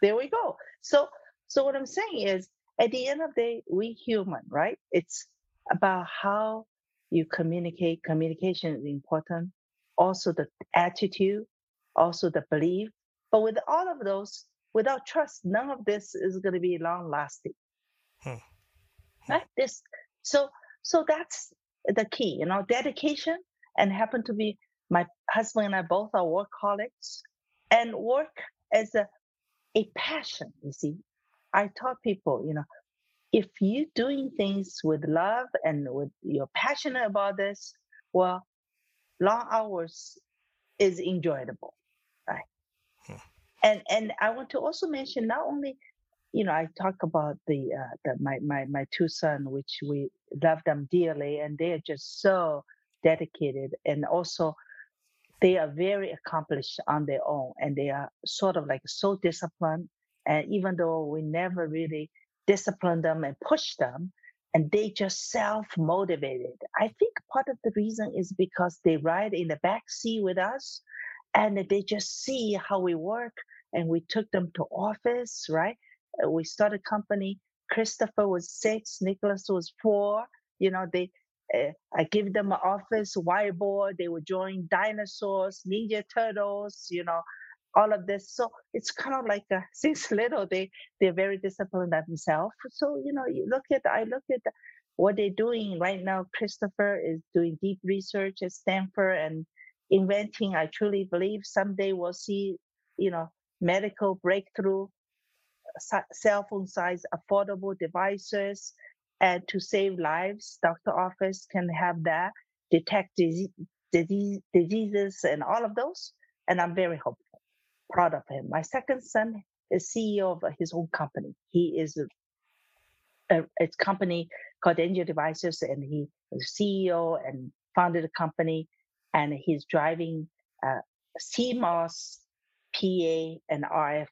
there we go. So, so what I'm saying is, at the end of the day, we human, right? It's about how you communicate. Communication is important. Also the attitude, also the belief. But with all of those, without trust, none of this is going to be long lasting. Hmm. Right? This so so that's the key, you know, dedication and happen to be my husband and I both are work colleagues and work as a a passion, you see. I taught people, you know, if you're doing things with love and with you're passionate about this, well, long hours is enjoyable, right? Hmm. And and I want to also mention not only, you know, I talk about the uh, the my my my two sons, which we love them dearly, and they are just so dedicated, and also they are very accomplished on their own, and they are sort of like so disciplined. And even though we never really discipline them and push them, and they just self motivated. I think part of the reason is because they ride in the back seat with us and they just see how we work and we took them to office, right? Uh, we started company. Christopher was six, Nicholas was four. You know, they uh, I give them an office whiteboard. They would join dinosaurs, Ninja Turtles, you know, all of this. So it's kind of like uh, since little they they're very disciplined themselves. So you know, you look at I look at what they're doing right now. Christopher is doing deep research at Stanford and inventing. I truly believe someday we'll see, you know, medical breakthrough, cell phone size affordable devices, and to save lives. Doctor office can have that detect disease, disease, diseases and all of those. And I'm very hopeful proud of him. My second son is CEO of his own company. He is a, a, company called Angel Devices, and he is CEO and founded a company, and he's driving uh, CMOS, PA, and RF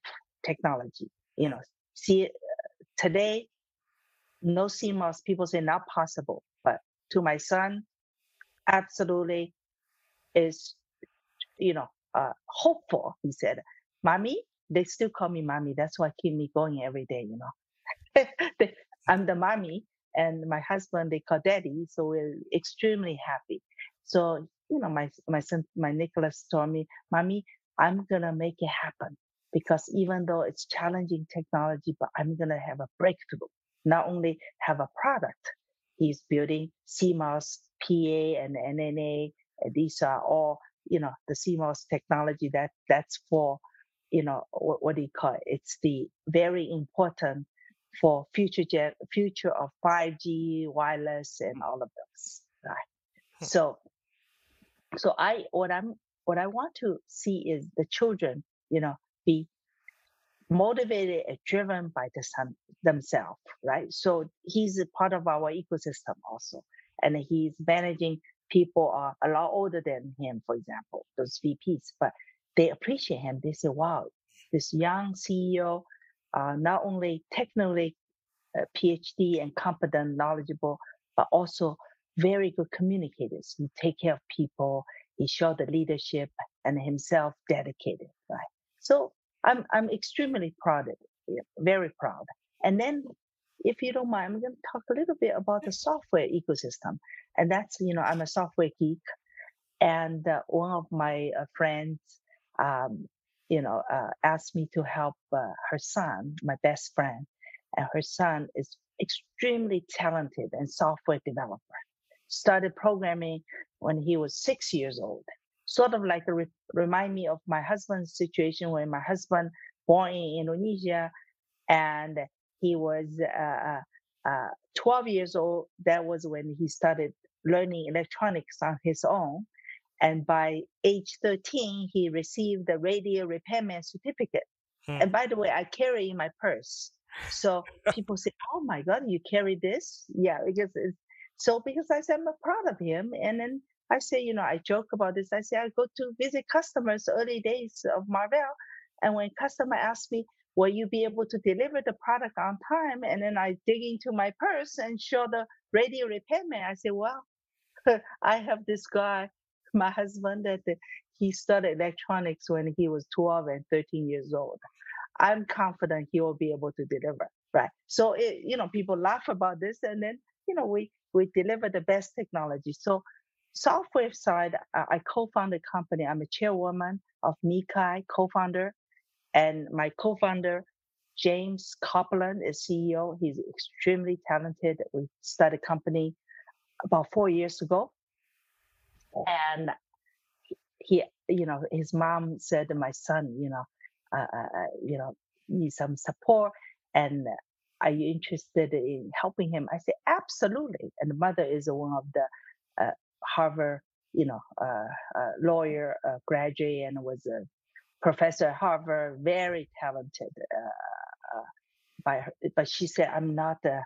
technology. You know, see today, no CMOS. People say not possible, but to my son, absolutely is you know uh, hopeful. He said, "Mommy, they still call me mommy. That's why keep me going every day. You know, I'm the mommy, and my husband they call daddy. So we're extremely happy. So you know, my my son, my Nicholas told me, "Mommy, I'm gonna make it happen." Because even though it's challenging technology, but I'm gonna have a breakthrough. Not only have a product, he's building CMOS, PA, and LNA. These are all you know, the CMOS technology that that's for, you know, what, what do you call it? It's the very important for future gen, future of 5G, wireless, and all of those. Right. Hmm. So, so I what I'm what I want to see is the children, you know, be motivated and driven by the son themselves, right? So he's a part of our ecosystem also, and he's managing people are a lot older than him, for example, those VPs, but they appreciate him. They say, wow, this young CEO, uh, not only technically uh, PhD and competent, knowledgeable, but also very good communicators. He take care of people. He showed the leadership and himself dedicated, right? So I'm, I'm extremely proud of it, very proud. And then if you don't mind, I'm going to talk a little bit about the software ecosystem. And that's, you know, I'm a software geek. And uh, one of my uh, friends, um, you know, uh, asked me to help uh, her son, my best friend. And her son is extremely talented and software developer. Started programming when he was six years old. Sort of like re- remind me of my husband's situation when my husband born in Indonesia and he was uh, uh, 12 years old. That was when he started learning electronics on his own. And by age 13, he received the radio repairman certificate. Hmm. And by the way, I carry in my purse. So people say, "Oh my God, you carry this?" Yeah, because it's, so because I said I'm proud of him, and then I say, you know, I joke about this. I say I go to visit customers early days of Marvell, and when customer asks me, will you be able to deliver the product on time? And then I dig into my purse and show the radio repairman. I say, well, I have this guy, my husband, that he studied electronics when he was 12 and 13 years old. I'm confident he will be able to deliver. Right. So, it, you know, people laugh about this and then, you know, we, we deliver the best technology. So software side, I co-founded a company. I'm a chairwoman of MeetKai, co-founder and my co-founder, James Kaplan, is CEO. He's extremely talented. We started a company about four years ago. And he, you know, his mom said to my son, you know, uh, uh, uh you know, need some support. And are you interested in helping him? I said, absolutely. And the mother is one of the uh, Harvard, you know, uh, uh, lawyer graduate and was a professor at Harvard, very talented. Uh, uh, by her, but she said, "I'm not a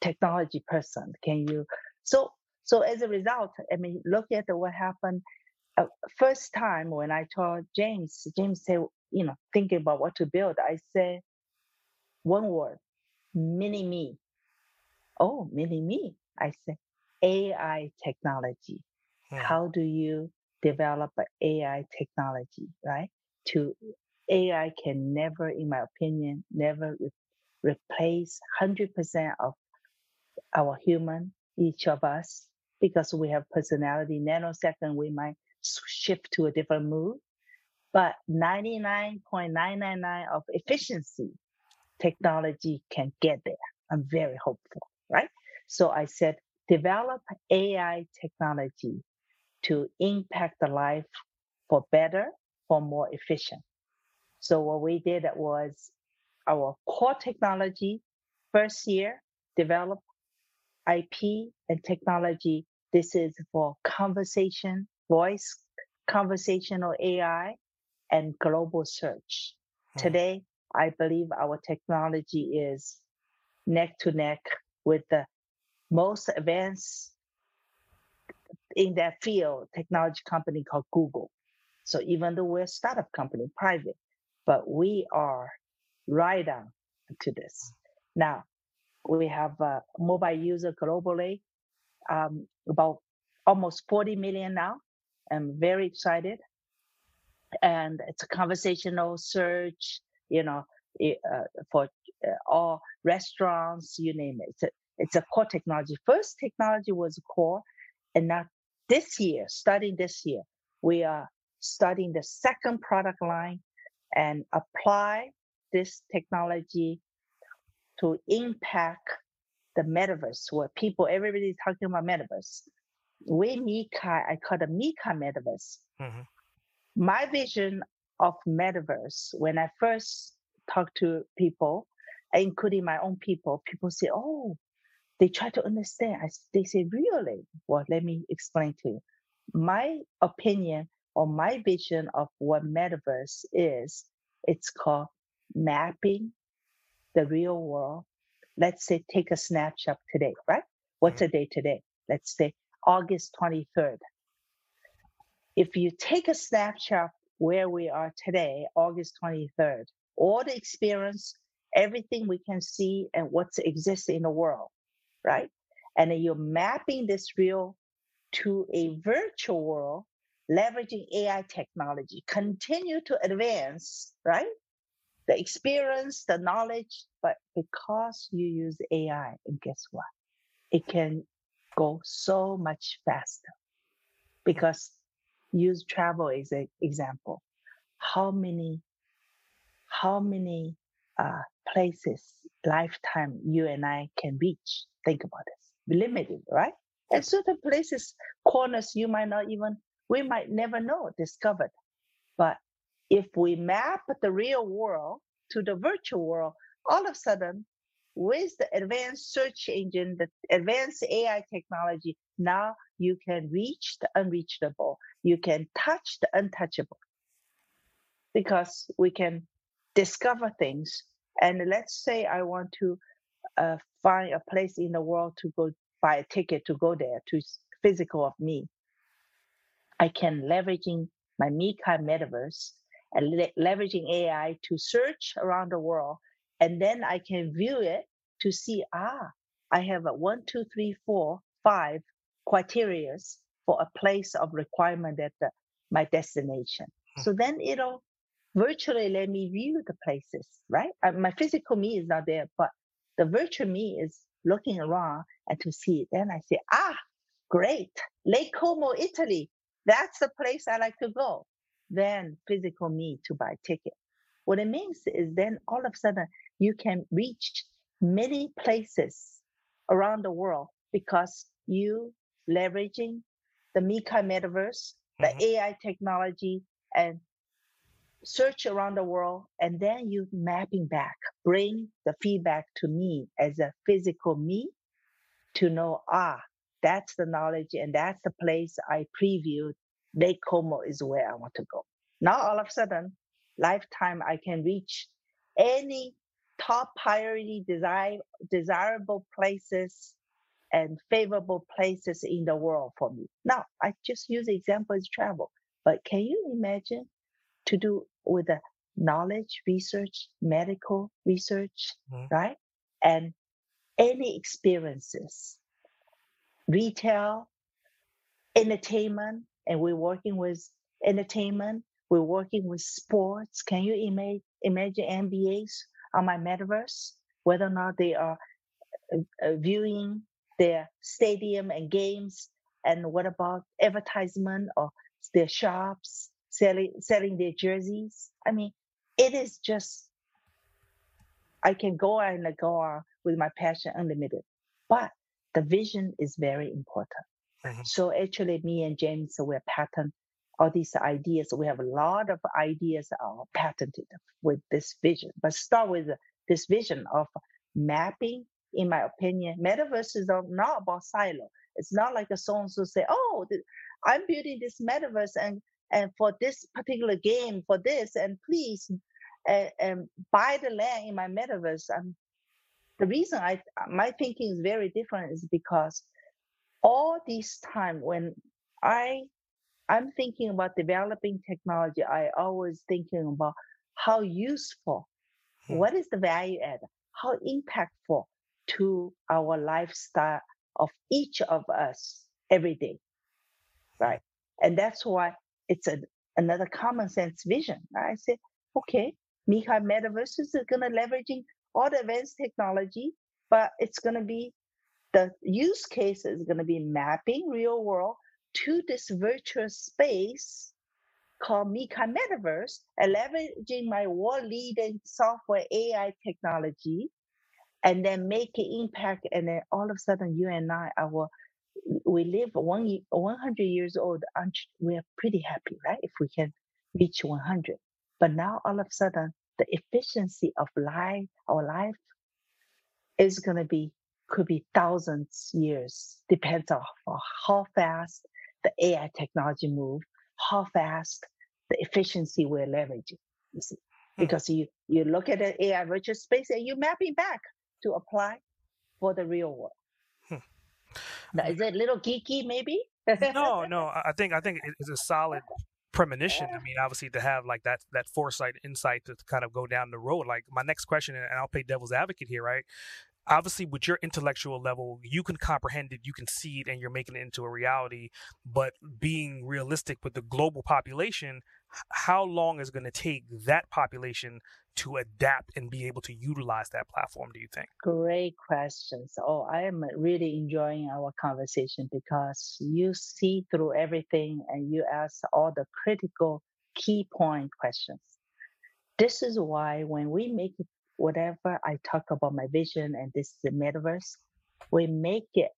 technology person. Can you?" So, so as a result, I mean, look at what happened. Uh, first time when I told James, James said, "You know, thinking about what to build," I said, "One word, mini me." oh, mini me. I said, AI technology. Hmm. How do you develop AI technology, right? To AI can never, in my opinion, never re- replace 100% of our human, each of us, because we have personality. Nanosecond, we might shift to a different mood, but 99.999 of efficiency technology can get there. I'm very hopeful, right? So I said, develop AI technology to impact the life for better, for more efficient. So what we did was our core technology, first year, develop IP and technology. This is for conversation, voice, conversational AI, and global search. Hmm. Today, I believe our technology is neck to neck with the most advanced in that field technology company called Google. So even though we're a startup company, private, but we are right on to this. Now, we have a mobile user globally, um, about almost 40 million now. I'm very excited. And it's a conversational search, you know, uh, for uh, all restaurants, you name it. It's a, it's a core technology. First technology was core, and now this year, starting this year, we are starting the second product line and apply this technology to impact the metaverse where people, everybody's talking about metaverse. We MeetKai, I call the MeetKai metaverse. Mm-hmm. My vision of metaverse, when I first talk to people, including my own people, people say, oh, they try to understand. I, they say, really? Well, let me explain to you. My opinion or my vision of what metaverse is, it's called mapping the real world. Let's say take a snapshot today, right? What's mm-hmm. the day today? Let's say August 23rd. If you take a snapshot where we are today, August 23rd, all the experience, everything we can see and what's exists in the world, right? And then you're mapping this real to a virtual world, leveraging AI technology, continue to advance, right? the experience, the knowledge, but because you use AI, and guess what? It can go so much faster. Because use travel as an example. How many, how many uh, places lifetime you and I can reach? Think about this. Limited, right? And certain places, corners you might not even, we might never know, discovered. But if we map the real world to the virtual world, all of a sudden, with the advanced search engine, the advanced AI technology, now you can reach the unreachable. You can touch the untouchable because we can discover things. And let's say I want to uh, find a place in the world to go buy a ticket to go there to physical of me. I can leveraging my MeetKai metaverse and le- leveraging AI to search around the world. And then I can view it to see, ah, I have a one, two, three, four, five criterias for a place of requirement at the, my destination. Hmm. So then it'll virtually let me view the places, right? Uh, my physical me is not there, but the virtual me is looking around and to see it. Then I say, ah, great. Lake Como, Italy. That's the place I like to go than physical me to buy ticket. What it means is then all of a sudden you can reach many places around the world because you leveraging the MeetKai metaverse, the mm-hmm. AI technology, and search around the world, and then you mapping back, bring the feedback to me as a physical me to know, ah, that's the knowledge and that's the place I previewed Lake Como is where I want to go. Now all of a sudden, lifetime I can reach any top priority desire, desirable places and favorable places in the world for me. Now I just use the example as travel, but can you imagine to do with the knowledge research, medical research, mm-hmm. right? And any experiences, retail, entertainment, and we're working with entertainment, we're working with sports. Can you ima- imagine NBAs on my metaverse? Whether or not they are uh, uh, viewing their stadium and games, and what about advertisement or their shops selling selling their jerseys? I mean, it is just I can go on and go on with my passion unlimited, but the vision is very important. Mm-hmm. So actually, me and James, we're patent all these ideas. We have a lot of ideas are patented with this vision. But start with this vision of mapping. In my opinion, metaverse is not about silo. It's not like a so and so say, "Oh, I'm building this metaverse and and for this particular game for this and please and, and buy the land in my metaverse." I'm, the reason I my thinking is very different is because all this time when I I'm thinking about developing technology, I always thinking about how useful, hmm. what is the value add, how impactful to our lifestyle of each of us every day, right? And that's why it's a, another common sense vision. I say, okay, MeetKai Metaverse is going to leveraging all the advanced technology, but it's going to be the use case is going to be mapping real world to this virtual space called MeetKai Metaverse and leveraging my world leading software AI technology and then make an impact. And then all of a sudden, you and I, our we live one 100 years old. We're pretty happy, right? If we can reach 100. But now all of a sudden, the efficiency of life, our life, is going to be could be thousands years. Depends on how fast the AI technology move, how fast the efficiency we're leveraging. You see, hmm. because you you look at the AI virtual space and you're mapping back to apply for the real world. Hmm. Now, is it a little geeky, maybe? no, no. I think I think it's a solid premonition. I mean, obviously to have like that that foresight, insight to kind of go down the road. Like my next question, and I'll play devil's advocate here, right? Obviously with your intellectual level you can comprehend it you can see it and you're making it into a reality. But being realistic with the global population how long is going to take that population to adapt and be able to utilize that platform do you think? Great questions. Oh i am uh, really enjoying our conversation because you see through everything and you ask all the critical key point questions. This is why when we make whatever I talk about my vision and this is the metaverse, we make it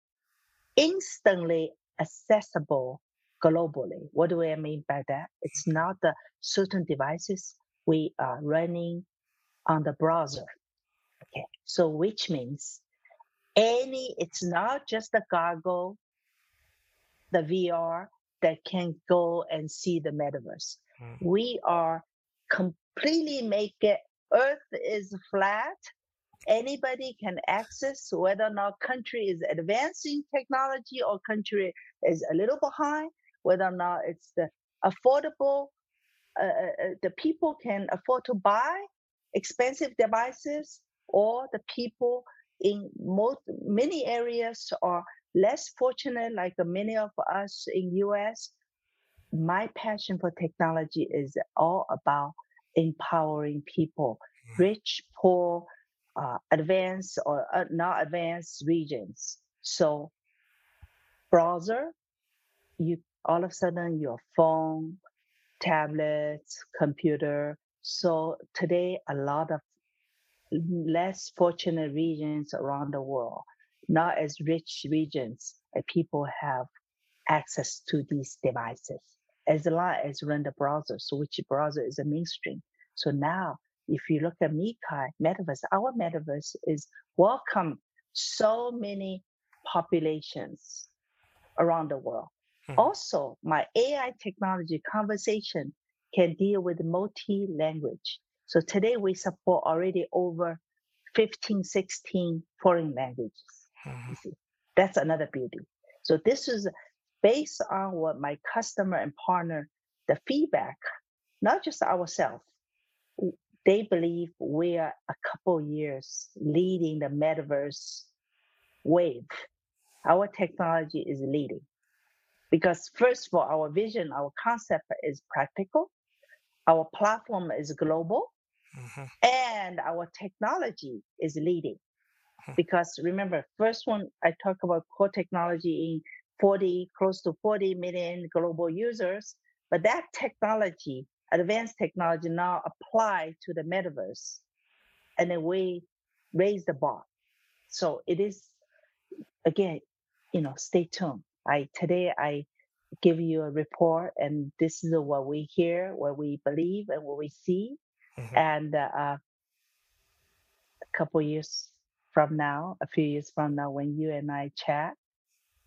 instantly accessible globally. What do I mean by that? It's not the certain devices we are running on the browser. Okay, so which means any, it's not just the goggle, the VR that can go and see the metaverse. Mm. We are completely make it Earth is flat. Anybody can access whether or not country is advancing technology or country is a little behind, whether or not it's the affordable, uh, uh, uh, the people can afford to buy expensive devices or the people in most, many areas are less fortunate like many of us in us my passion for technology is all about empowering people, mm. rich, poor, uh, advanced or uh, not advanced regions. So, browser, you all of a sudden your phone, tablets, computer. So today, a lot of less fortunate regions around the world, not as rich regions, people have access to these devices as long as run the browser, so which browser is a mainstream. So now, if you look at MeetKai Metaverse, our Metaverse is welcome so many populations around the world. Hmm. Also, my AI technology conversation can deal with multi-language. So today we support already over 15, 16 foreign languages. Hmm. That's another beauty. So this is based on what my customer and partner, the feedback, not just ourselves, they believe we are a couple years leading the metaverse wave. Our technology is leading because first of all, our vision, our concept is practical. Our platform is global mm-hmm. and our technology is leading. Hmm. Because remember, first one I talk about core technology in 40, close to 40 million global users, but that technology, advanced technology now apply to the metaverse. And then we raise the bar. So it is again, you know, stay tuned. I today I give you a report and this is what we hear, what we believe and what we see. Mm-hmm. And uh, a couple years from now, a few years from now, when you and I chat,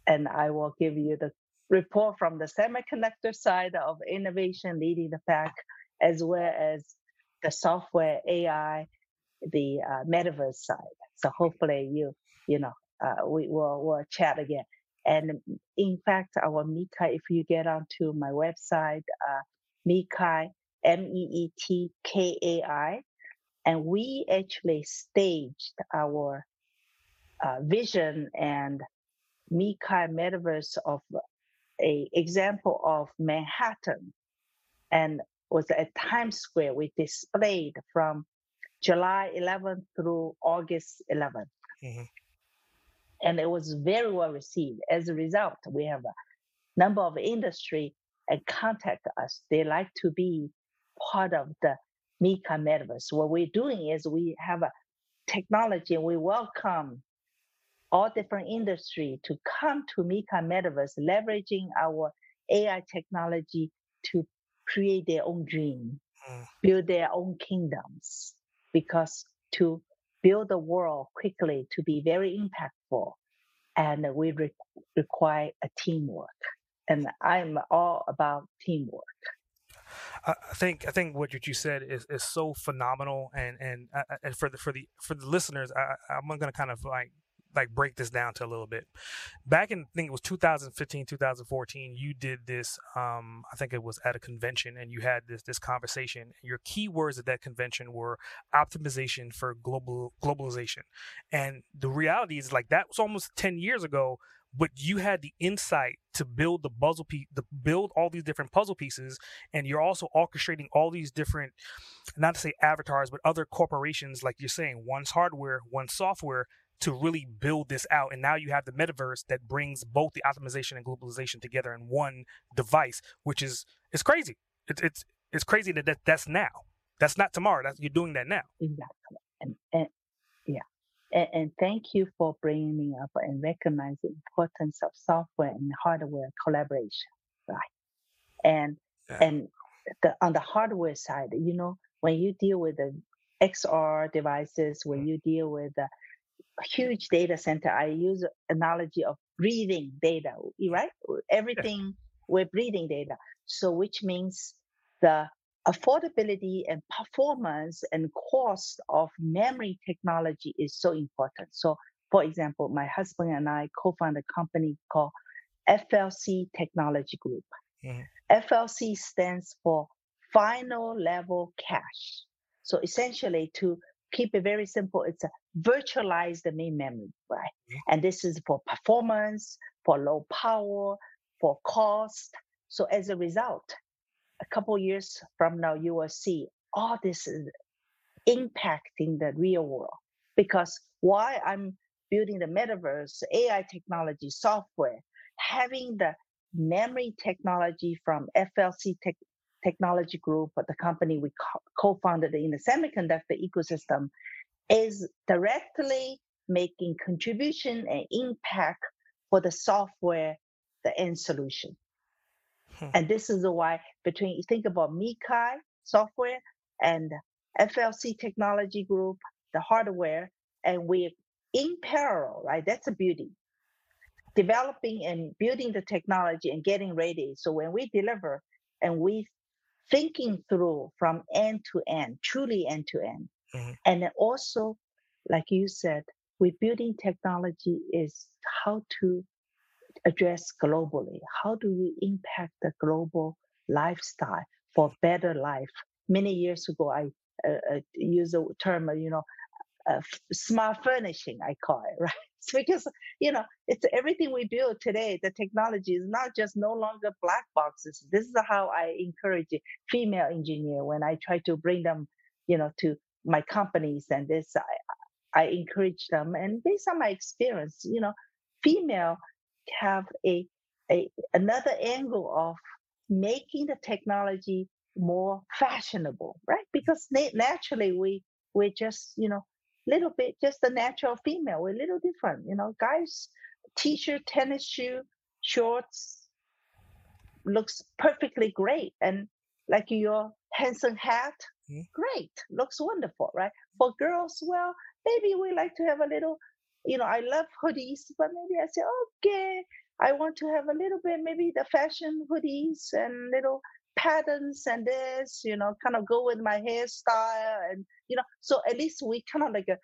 and I will give you the report from the semiconductor side of innovation leading the pack, as well as the software, AI, the uh, metaverse side. So hopefully you, you know, uh, we will we'll chat again. And in fact, our MeetKai, if you get onto my website, uh, MeetKai, M-E-E-T-K-A-I, and we actually staged our uh, vision and MeetKai metaverse of a example of Manhattan and was at Times Square. We displayed from July 11th through August 11th. Mm-hmm. And it was very well received. As a result, we have a number of industry and contact us. They like to be part of the MeetKai metaverse. What we're doing is we have a technology and we welcome all different industry to come to MeetKai Metaverse, leveraging our AI technology to create their own dream, mm. build their own kingdoms. Because to build the world quickly, to be very impactful, and we re- require a teamwork. And I'm all about teamwork. I think I think what you said is, is so phenomenal, and and uh, uh, and for the for the for the listeners, I, I'm going to kind of like like break this down to a little bit. Back in I think it was 2015, 2014, you did this. Um, I think it was at a convention, and you had this this conversation. Your key words at that convention were optimization for global globalization, and the reality is like that was almost 10 years ago. But you had the insight to build the puzzle piece, to build all these different puzzle pieces, and you're also orchestrating all these different, not to say avatars, but other corporations, like you're saying, one's hardware, one's software, to really build this out. And now you have the metaverse that brings both the optimization and globalization together in one device, which is it's crazy. It's it's it's crazy that, that that's now. That's not tomorrow. That's you're doing that now. Exactly. And, and yeah. And, and, thank you for bringing me up and recognizing the importance of software and hardware collaboration, right? And yeah. and the, on the hardware side, you know, when you deal with the XR devices, when mm. you deal with the huge data center, I use analogy of breathing data, right? Everything yeah. we're breathing data. So which means the affordability and performance and cost of memory technology is so important. So for example, my husband and I co-founded a company called FLC Technology Group. Mm-hmm. FLC stands for final level cache. So essentially to keep it very simple, it's a virtualize the main memory, right? Mm-hmm. And this is for performance, for low power, for cost. So as a result, a couple years from now, you will see all this is impacting the real world. Because why I'm building the metaverse, AI technology, software, having the memory technology from FLC tech, Technology Group, the company we co founded in the semiconductor ecosystem, is directly making contribution and impact for the software, the end solution. Hmm. And this is why between you think about MeetKai software and FLC Technology Group, the hardware, and we're in parallel, right? That's a beauty. Developing and building the technology and getting ready. So when we deliver and we thinking through from end to end, truly end to end, Mm-hmm. And also, like you said, with building technology is how to address globally. How do you impact the global lifestyle for better life? Many years ago, I uh, uh, used the term, you know, uh, smart furnishing, I call it, right? Because you know it's everything we build today. The technology is not just no longer black boxes. This is how I encourage female engineer when I try to bring them, you know, to my companies and this. I, I encourage them, and based on my experience, you know, female have a a another angle of making the technology more fashionable, right? Because naturally we we're just you know little bit just the natural female. We're a little different, you know. Guys, t-shirt, tennis shoe, shorts looks perfectly great, and like your handsome hat, mm-hmm. great, looks wonderful, right? For girls, well, maybe we like to have a little, you know. I love hoodies, but maybe I say, okay, I want to have a little bit, maybe the fashion hoodies and little patterns and this, you know, kind of go with my hairstyle and you know, so at least we kind of like a, uh,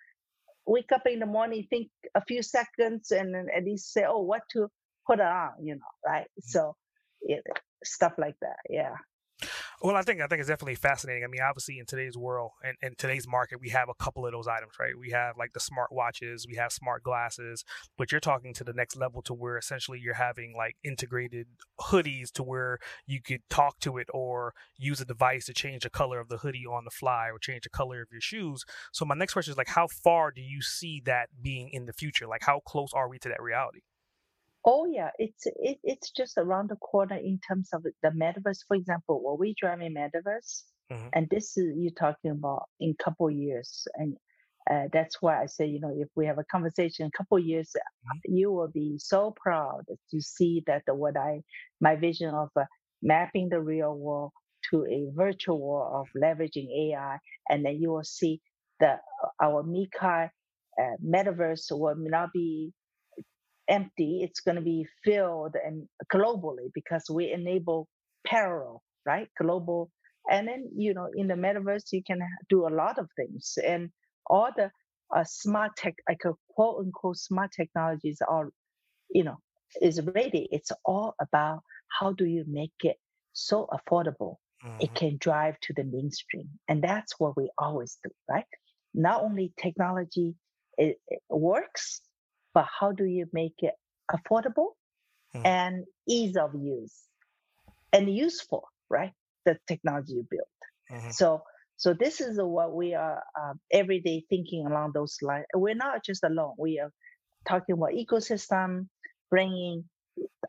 wake up in the morning, think a few seconds, and at least say, oh, what to put on, you know, right? Mm-hmm. So it, stuff like that, yeah. Well, I think I think it's definitely fascinating. I mean, obviously in today's world and in today's market, we have a couple of those items, right? We have like the smart watches, we have smart glasses, but you're talking to the next level to where essentially you're having like integrated hoodies to where you could talk to it or use a device to change the color of the hoodie on the fly or change the color of your shoes. So my next question is like, how far do you see that being in the future? Like, how close are we to that reality? Oh yeah, it's it, it's just around the corner in terms of the metaverse. For example, what we drive in metaverse, mm-hmm. and this is you're talking about in couple years, and uh, that's why I say you know if we have a conversation in couple years, mm-hmm. you will be so proud to see that what I my vision of uh, mapping the real world to a virtual world of leveraging AI, and then you will see that our MeetKai uh, metaverse will not be empty, it's going to be filled and globally because we enable parallel, right? Global. And then, you know, in the metaverse, you can do a lot of things. And all the uh, smart tech, like a quote unquote smart technologies are, you know, is ready. It's all about how do you make it so affordable mm-hmm. it can drive to the mainstream. And that's what we always do, right? Not only technology it, it works, but how do you make it affordable hmm. and ease of use and useful, right? The technology you build. Mm-hmm. So, so this is what we are uh, every day thinking along those lines. We're not just alone. We are talking about ecosystem, bringing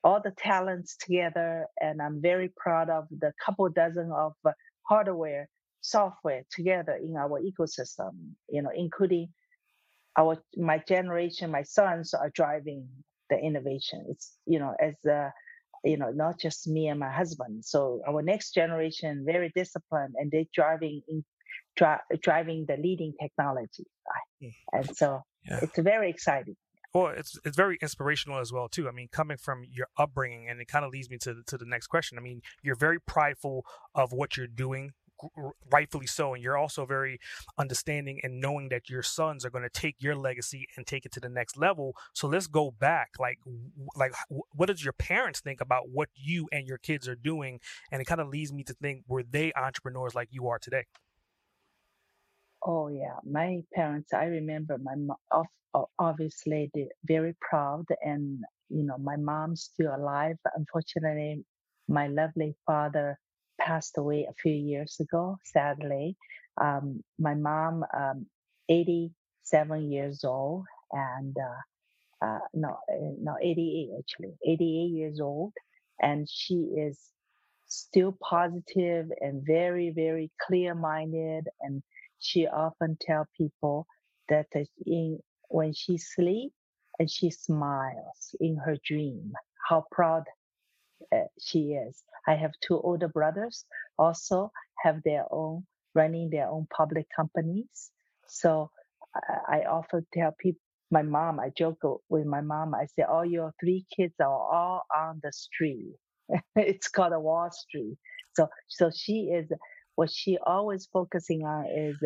all the talents together, and I'm very proud of the couple dozen of uh, hardware, software together in our ecosystem. You know, including our my generation, my sons are driving the innovation. It's you know as uh, you know not just me and my husband. So our next generation very disciplined and they're driving in dri- driving the leading technology, right? Mm. and so yeah. it's very exciting. Well, it's it's very inspirational as well too. I mean, coming from your upbringing, and it kind of leads me to to the next question. I mean, you're very prideful of what you're doing rightfully so and you're also very understanding and knowing that your sons are going to take your legacy and take it to the next level so let's go back like like what does your parents think about what you and your kids are doing? And it kind of leads me to think were they entrepreneurs like you are today? Oh yeah my parents i remember my mom obviously they're very proud and you know my mom's still alive unfortunately my lovely father passed away a few years ago, sadly. Um, my mom, um, 87 years old, and uh, uh, no, uh, no, 88 actually, 88 years old, and she is still positive and very, very clear-minded. And she often tell people that in when she sleep and she smiles in her dream, how proud uh, she is. I have two older brothers also have their own running their own public companies. So I, often tell people, my mom, I joke with my mom. I say, all your three kids are all on the street. it's called a Wall Street. So, so she is what she always focusing on is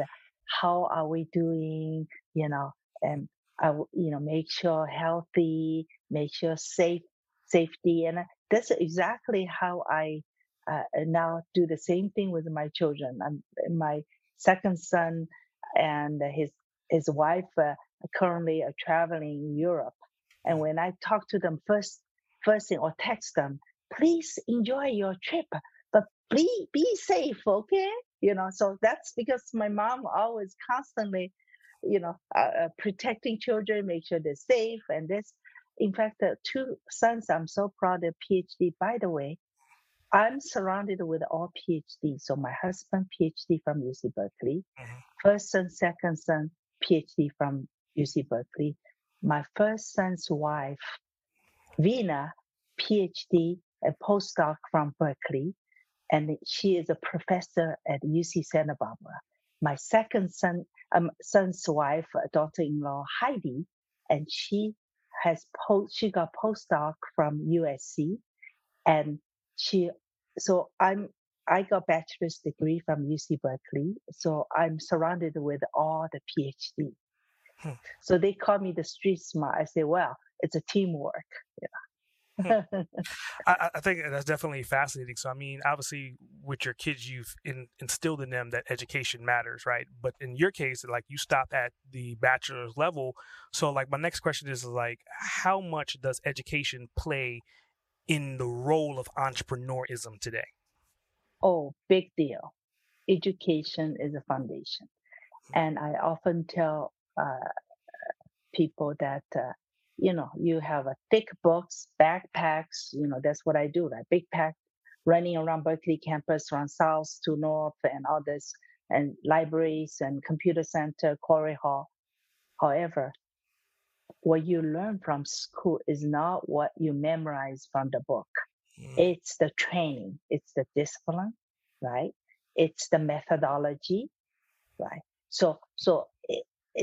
how are we doing, you know, and I, you know, make sure healthy, make sure safe, safety, and that's exactly how I uh, now do the same thing with my children. I'm, my second son and his his wife uh, currently are traveling in Europe. And when I talk to them first, first thing or text them, please enjoy your trip, but please be safe, okay? You know, so that's because my mom always constantly, you know, uh, uh protecting children, make sure they're safe. And this, in fact, two sons, I'm so proud of PhD. By the way, I'm surrounded with all PhD. So my husband, PhD from UC Berkeley. Mm-hmm. First and second son, PhD from UC Berkeley. My first son's wife, Vina, PhD, a postdoc from Berkeley, and she is a professor at UC Santa Barbara. My second son, um, son's wife, daughter-in-law Heidi, and she has post, she got postdoc from USC, and she, so I'm I got bachelor's degree from UC Berkeley, so I'm surrounded with all the PhD. Hmm. So they call me the street smart. I say, well, it's a teamwork. Yeah. I, I, think that's definitely fascinating. So, I mean, obviously, with your kids, you've in, instilled in them that education matters, right? But in your case, like you stop at the bachelor's level. So, like, my next question is like, how much does education play in the role of entrepreneurism today? Oh, big deal. Education is a foundation. Hmm. And I often tell uh, people that, uh, you know, you have a thick books, backpacks, you know, that's what I do, That Big pack running around Berkeley campus, from south to north and all this, and libraries and computer center, Cory Hall. However, what you learn from school is not what you memorize from the book. Mm. It's the training, it's the discipline, right? It's the methodology, right? So, so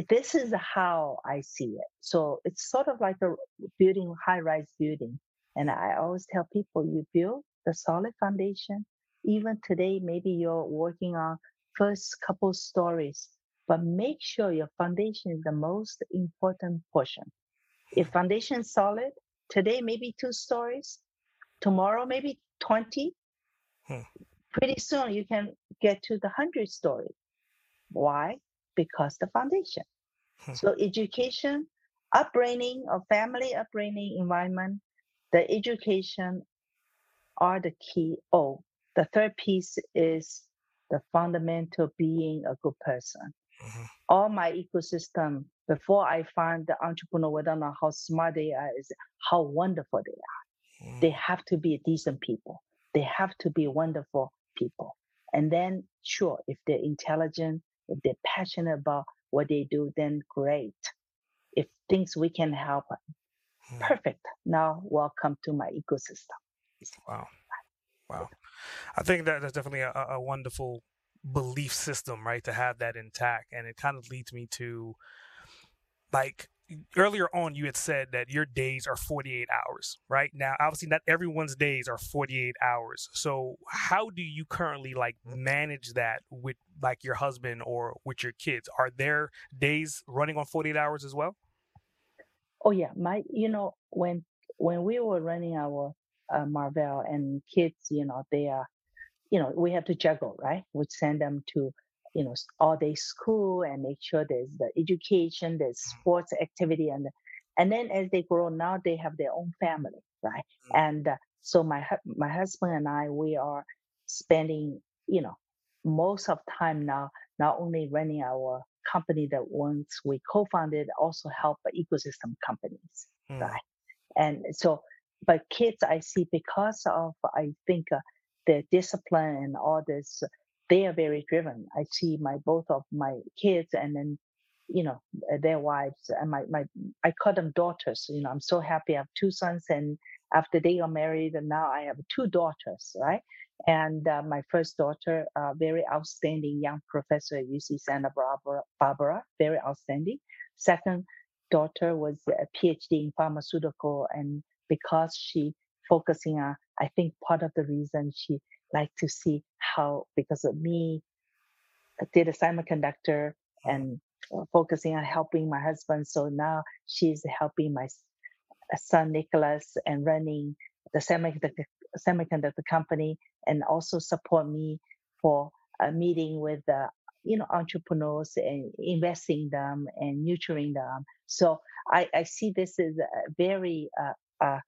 this is how I see it. So it's sort of like a building, high-rise building. And I always tell people, you build the solid foundation. Even today, maybe you're working on first couple stories, but make sure your foundation is the most important portion. If foundation is solid, today maybe two stories, tomorrow maybe 20 hmm. pretty soon you can get to the 100 story why because the foundation hmm. so education upbringing or family upbringing environment the education are the key oh the third piece is the fundamental being a good person mm-hmm. all my ecosystem before i find the entrepreneur whether or not how smart they are is how wonderful they are they have to be decent people. They have to be wonderful people. And then, sure, if they're intelligent, if they're passionate about what they do, then great. If things we can help, hmm. perfect. Now, welcome to my ecosystem. Wow. Wow. I think that that's definitely a, a wonderful belief system, right? To have that intact. And it kind of leads me to like earlier on you had said that your days are 48 hours right? Now obviously not everyone's days are 48 hours. So how do you currently like manage that with like your husband or with your kids? Are their days running on 48 hours as well? Oh yeah. My you know when when we were running our uh, Marvell and kids you know they are you know we have to juggle right? We send them to you know all day school and make sure there's the education there's mm. sports activity and and then as they grow now they have their own family right mm-hmm. and uh, so my my husband and i we are spending you know most of time now not only running our company that once we co-founded also help ecosystem companies mm-hmm. right and so but kids i see because of i think uh, the discipline and all this they are very driven. I see my both of my kids and then you know their wives and my my I call them daughters. You know, I'm so happy. I have two sons, and after they are married, and now I have two daughters, right? And uh, my first daughter, uh, very outstanding young professor at UC Santa Barbara, Barbara, very outstanding. Second daughter was a PhD in pharmaceutical, and because she focusing on, I think part of the reason she like to see how, because of me, I did a semiconductor and uh, focusing on helping my husband. So now she's helping my son Nicholas and running the semiconductor, semiconductor company and also support me for a meeting with the you know, entrepreneurs and investing them and nurturing them. So I, I see this as a very, uh, uh,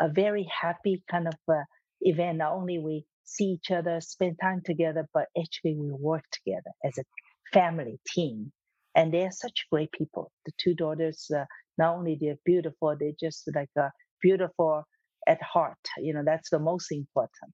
a very happy kind of uh, event. Not only we see each other, spend time together, but actually we work together as a family team. And they are such great people. The two daughters, uh, not only they're beautiful, they're just like uh, beautiful at heart. You know, that's the most important.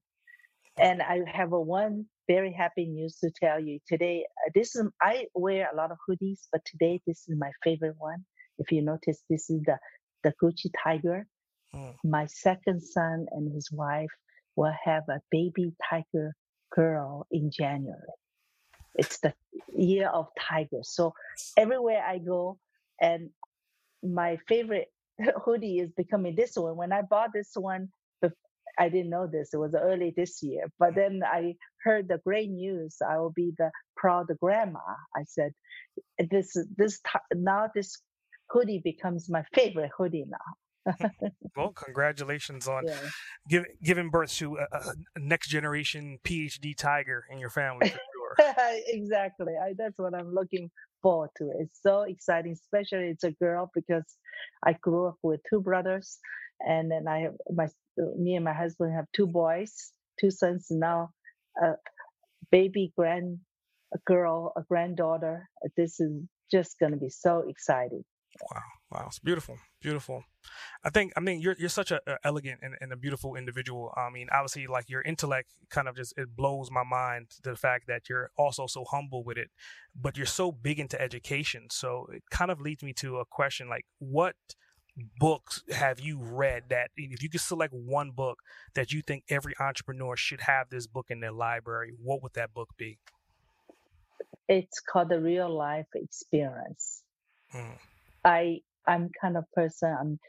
And I have a one very happy news to tell you today. Uh, this is I wear a lot of hoodies, but today this is my favorite one. If you notice, this is the the Gucci tiger. Mm. My second son and his wife will have a baby tiger girl in January. It's the year of tiger. So everywhere I go, and my favorite hoodie is becoming this one. When I bought this one, I didn't know this. It was early this year. But mm. then I heard the great news. I will be the proud grandma. I said, this this now this hoodie becomes my favorite hoodie now. well, congratulations on yeah. give, giving birth to a, a, next generation PhD tiger in your family. Sure. exactly. I, that's what I'm looking forward to. It's so exciting, especially it's a girl because I grew up with two brothers, and then I have my me and my husband have two boys, two sons now, a baby grand a girl, a granddaughter. This is just going to be so exciting. Wow, wow, it's beautiful, beautiful. I think I mean you're you're such a, a elegant and, and, a beautiful individual. I mean, obviously, like your intellect kind of just it blows my mind the fact that you're also so humble with it, but you're so big into education. So it kind of leads me to a question like, what books have you read that if you could select one book that you think every entrepreneur should have this book in their library, what would that book be? It's called the real life experience. Mm. I I'm kind of person I'm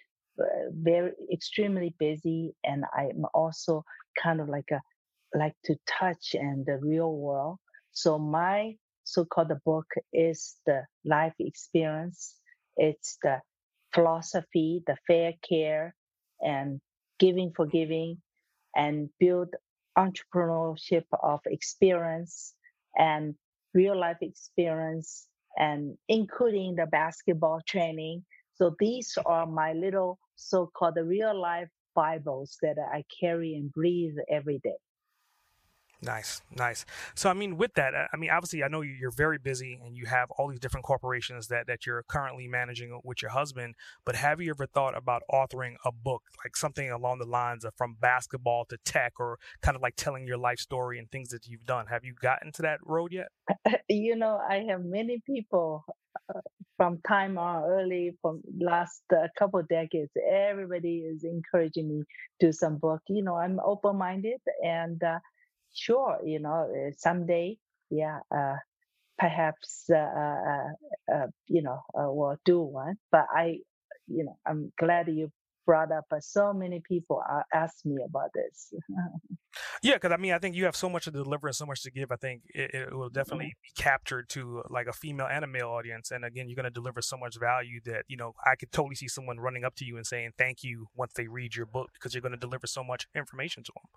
uh, very extremely busy and I'm also kind of like a like to touch and the real world. So my so-called book is the life experience. It's the philosophy, the fair care and giving for giving and build entrepreneurship of experience and real life experience and including the basketball training. So these are my little so-called real life Bibles that I carry and breathe every day. Nice, nice. So, I mean, with that, I mean, obviously, I know you're very busy and you have all these different corporations that that you're currently managing with your husband. But have you ever thought about authoring a book, like something along the lines of from basketball to tech, or kind of like telling your life story and things that you've done? Have you gotten to that road yet? You know, I have many people uh, from time on early from last uh, couple decades. Everybody is encouraging me to some book. You know, I'm open minded and. Uh, sure, you know, uh, someday, yeah, uh, perhaps, uh, uh, uh you know, uh, we'll do one. But I, you know, I'm glad you brought up. Uh, so many people asked me about this. yeah, because I mean, I think you have so much to deliver and so much to give. I think it, it will definitely mm-hmm. be captured to like a female and a male audience. And again, you're going to deliver so much value that you know I could totally see someone running up to you and saying thank you once they read your book because you're going to deliver so much information to them.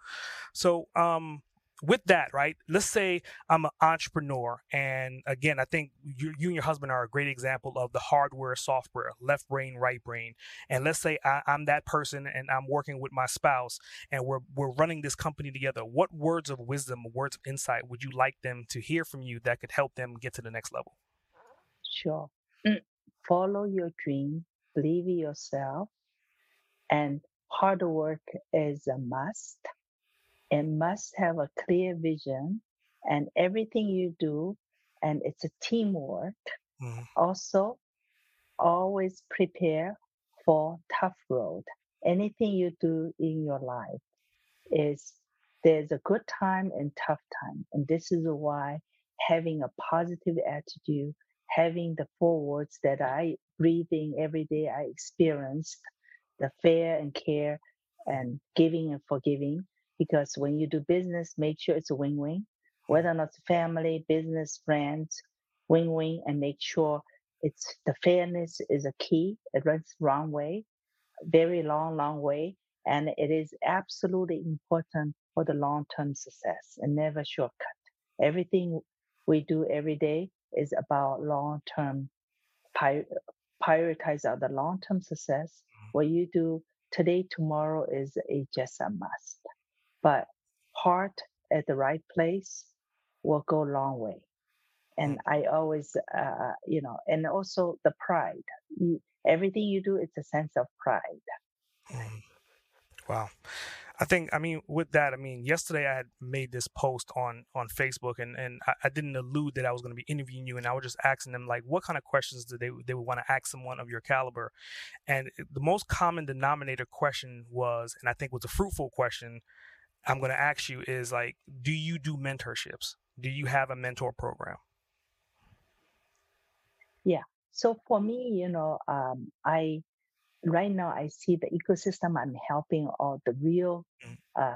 So, um, with that, right? Let's say I'm an entrepreneur, and again, I think you, you and your husband are a great example of the hardware, software, left brain, right brain. And let's say I, am that person, and I'm working with my spouse, and we're we're running this company together. What words of wisdom, words of insight would you like them to hear from you that could help them get to the next level? Sure. Mm. Follow your dream, believe in yourself, and hard work is a must and must have a clear vision and everything you do and it's a teamwork mm-hmm. also always prepare for tough road anything you do in your life is there's a good time and tough time and this is why having a positive attitude having the four words that i breathing every day i experienced the fair and care and giving and forgiving because when you do business, make sure it's a win-win, whether or not it's family, business, friends, win-win, and make sure it's the fairness is a key. It runs the wrong way, very long, long way, and it is absolutely important for the long-term success and never shortcut. Everything we do every day is about long term prioritize the long term success. Mm-hmm. What you do today, tomorrow is a just a must. But heart at the right place will go a long way. And mm-hmm. I always, uh, you know, and also the pride. You, everything you do, it's a sense of pride. Mm. Wow. I think I mean with that I mean yesterday I had made this post on on Facebook and and I, I didn't allude that I was going to be interviewing you and I was just asking them like what kind of questions do they they would want to ask someone of your caliber, and the most common denominator question was and I think was a fruitful question I'm going to ask you is like do you do mentorships? Do you have a mentor program? Yeah. So for me, you know, um, I right now I see the ecosystem I'm helping all the real mm. uh,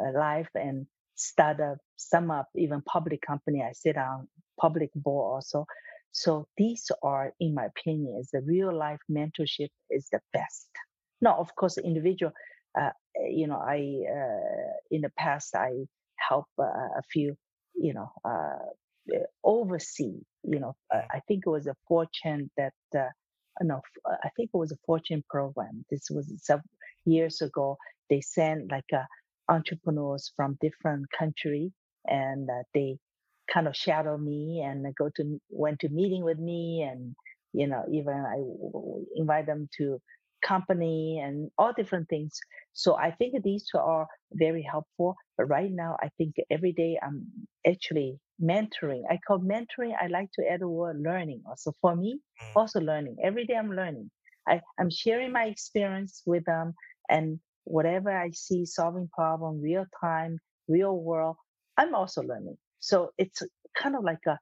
uh, life and startup, some up, even public company. I sit on public board also. So these are, in my opinion, is the real life mentorship is the best. Now, of course, individual. Uh, you know, I uh, in the past I help uh, a few, you know, uh, oversee. You know, mm. I think it was a fortune that no, uh, I think it was a Fortune program. This was several years ago. They sent like uh, entrepreneurs from different country, and uh, they kind of shadow me and go to went to meeting with me, and you know even I invite them to company and all different things. So I think these two are very helpful. But right now, I think every day I'm actually mentoring. I call mentoring, I like to add the word learning also. For me, mm. also learning. Every day I'm learning. I, I'm sharing my experience with them and whatever I see solving problem, real time, real world, I'm also learning. So it's kind of like a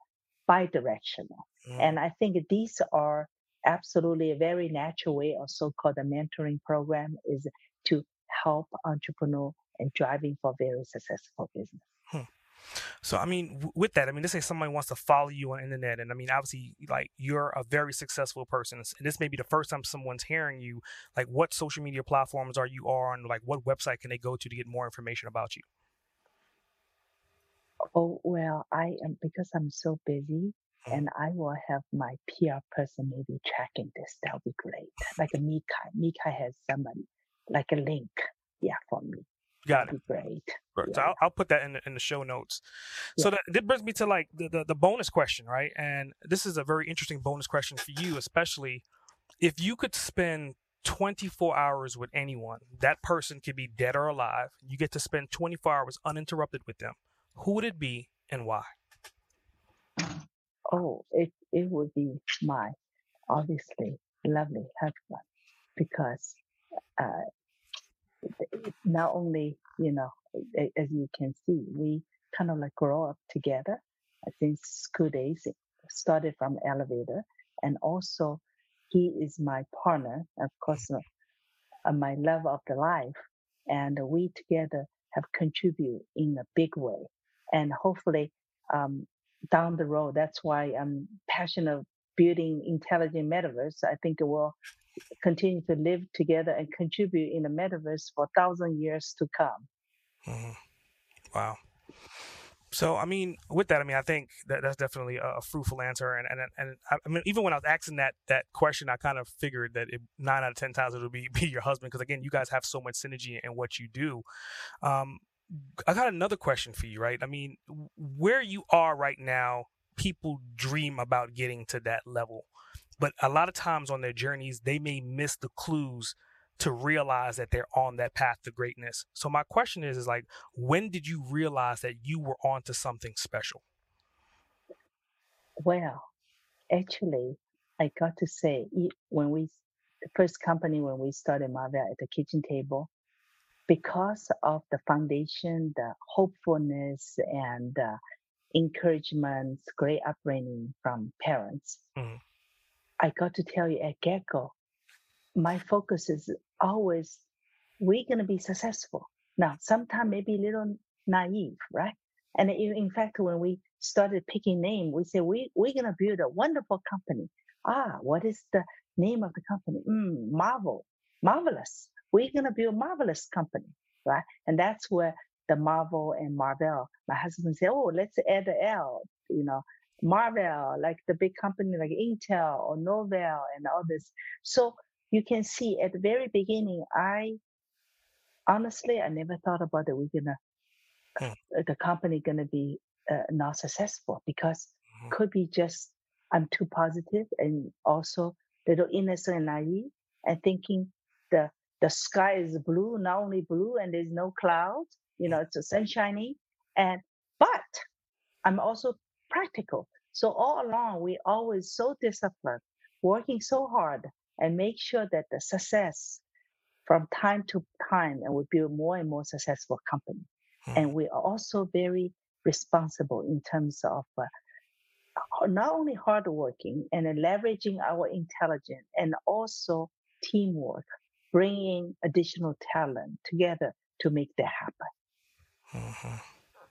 bi-directional. Mm. And I think these are absolutely a very natural way or so-called a mentoring program is to help entrepreneur and driving for very successful business. Hmm. So I mean, with that, I mean, let's say somebody wants to follow you on internet, and I mean, obviously, like you're a very successful person, and this may be the first time someone's hearing you. Like, what social media platforms are you on? Like, what website can they go to to get more information about you? Oh well, I am because I'm so busy. And I will have my PR person maybe tracking this. That would be great. Like a MeetKai, MeetKai has somebody like a link, yeah, for me. Got it. Great. Right. Yeah. So I'll, I'll, put that in the, in the show notes. Yeah. So that, that brings me to like the, the, the bonus question, right? And this is a very interesting bonus question for you, especially if you could spend 24 hours with anyone, that person could be dead or alive. You get to spend 24 hours uninterrupted with them. Who would it be and why? Oh, it, it would be my obviously lovely husband because uh, not only, you know, as you can see, we kind of like grow up together since school days, started from elevator. And also, he is my partner, of course, uh, my love of the life. And we together have contributed in a big way. And hopefully, um, down the road, that's why I'm passionate of building intelligent metaverse. I think it will continue to live together and contribute in the metaverse for a thousand years to come. Mm-hmm. Wow. So, I mean, with that, I mean, I think that that's definitely a, fruitful answer. And, and, and I mean, even when I was asking that, that question, I kind of figured that it, nine out of 10 times it would be, be your husband. Cause again, you guys have so much synergy in what you do. Um, I got another question for you, right? I mean, where you are right now, people dream about getting to that level. But a lot of times on their journeys, they may miss the clues to realize that they're on that path to greatness. So my question is, is like, when did you realize that you were onto something special? Well, actually, I got to say, when we, the first company, when we started Marvell at the kitchen table, because of the foundation, the hopefulness and uh, encouragement, great upbringing from parents, mm-hmm. I got to tell you at get-go, my focus is always we're going to be successful. Now, sometimes maybe a little naive, right? And in fact, when we started picking name, we said we we're going to build a wonderful company. Ah, what is the name of the company? Mm, Marvel, marvelous. We're going to build a marvelous company, right? And that's where the Marvel and Marvel. My husband said, "Oh, let's add the L." You know, Marvel, like the big company like Intel or Novell and all this. So you can see at the very beginning, I honestly I never thought about that we're gonna hmm. Uh, the company gonna be uh, not successful because mm-hmm. could be just I'm too positive and also little innocent and naive and thinking the the sky is blue, not only blue and there's no clouds, you know, it's a sunshiny. And but I'm also practical. So all along we always so disciplined, working so hard and make sure that the success from time to time and we build more and more successful company. Hmm. And we are also very responsible in terms of uh, not only hardworking and leveraging our intelligence and also teamwork, bringing additional talent together to make that happen. Mm-hmm.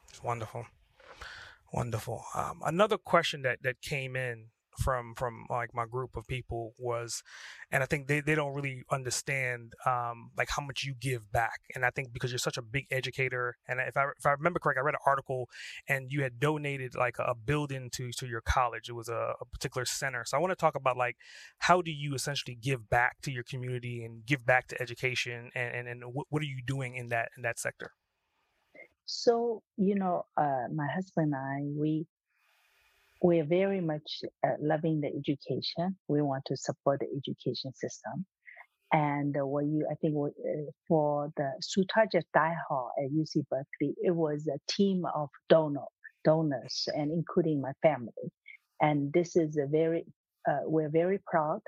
It's wonderful. Wonderful. Um, another question that, that came in from from like my group of people was and i think they, they don't really understand um like how much you give back. And i think because you're such a big educator and if i if i remember correct i read an article and you had donated like a building to to your college. It was a, a particular center. So i want to talk about like how do you essentially give back to your community and give back to education? And and, and what, what are you doing in that in that sector? So you know uh my husband and i we we're very much uh, loving the education. We want to support the education system. And uh, what you, I think, uh, for the Sutardja Hall at UC Berkeley, it was a team of donor donors, and including my family. And this is a very, uh, we're very proud.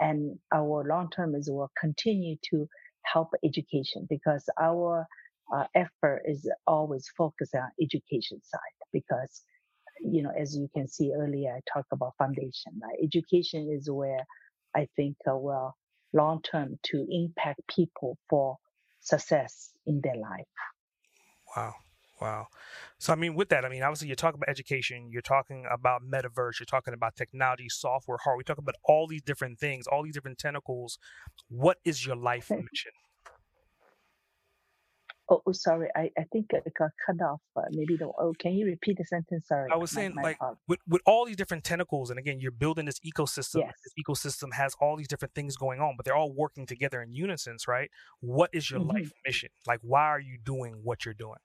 And our long term is will continue to help education because our uh, effort is always focused on education side because you know, as you can see earlier, I talked about foundation, right? Education is where I think, uh, well, long term to impact people for success in their life. Wow. Wow. So, I mean, with that, I mean, obviously, you're talking about education, you're talking about metaverse, you're talking about technology, software, hardware, we talk about all these different things, all these different tentacles. What is your life mission? Oh, oh, sorry. I, I think it got cut off. Uh, maybe the. Oh, can you repeat the sentence? Sorry. I was saying, my, my like, with, with all these different tentacles, and again, you're building this ecosystem. Yes. This ecosystem has all these different things going on, but they're all working together in unison, right? What is your mm-hmm. life mission? Like, why are you doing what you're doing?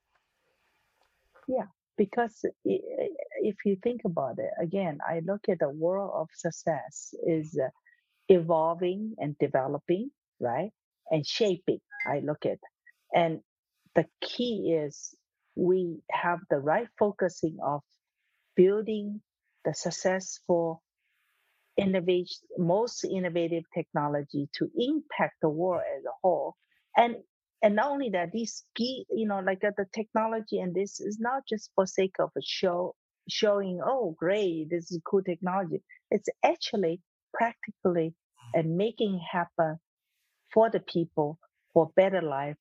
Yeah, because if you think about it, again, I look at the world of success is uh, evolving and developing, right? And shaping. I look at and the key is we have the right focusing of building the successful innovation, most innovative technology to impact the world as a whole. And and not only that, these key, you know, like uh, the technology and this is not just for sake of a show, showing, oh, great, this is cool technology. It's actually practically and making happen for the people for better life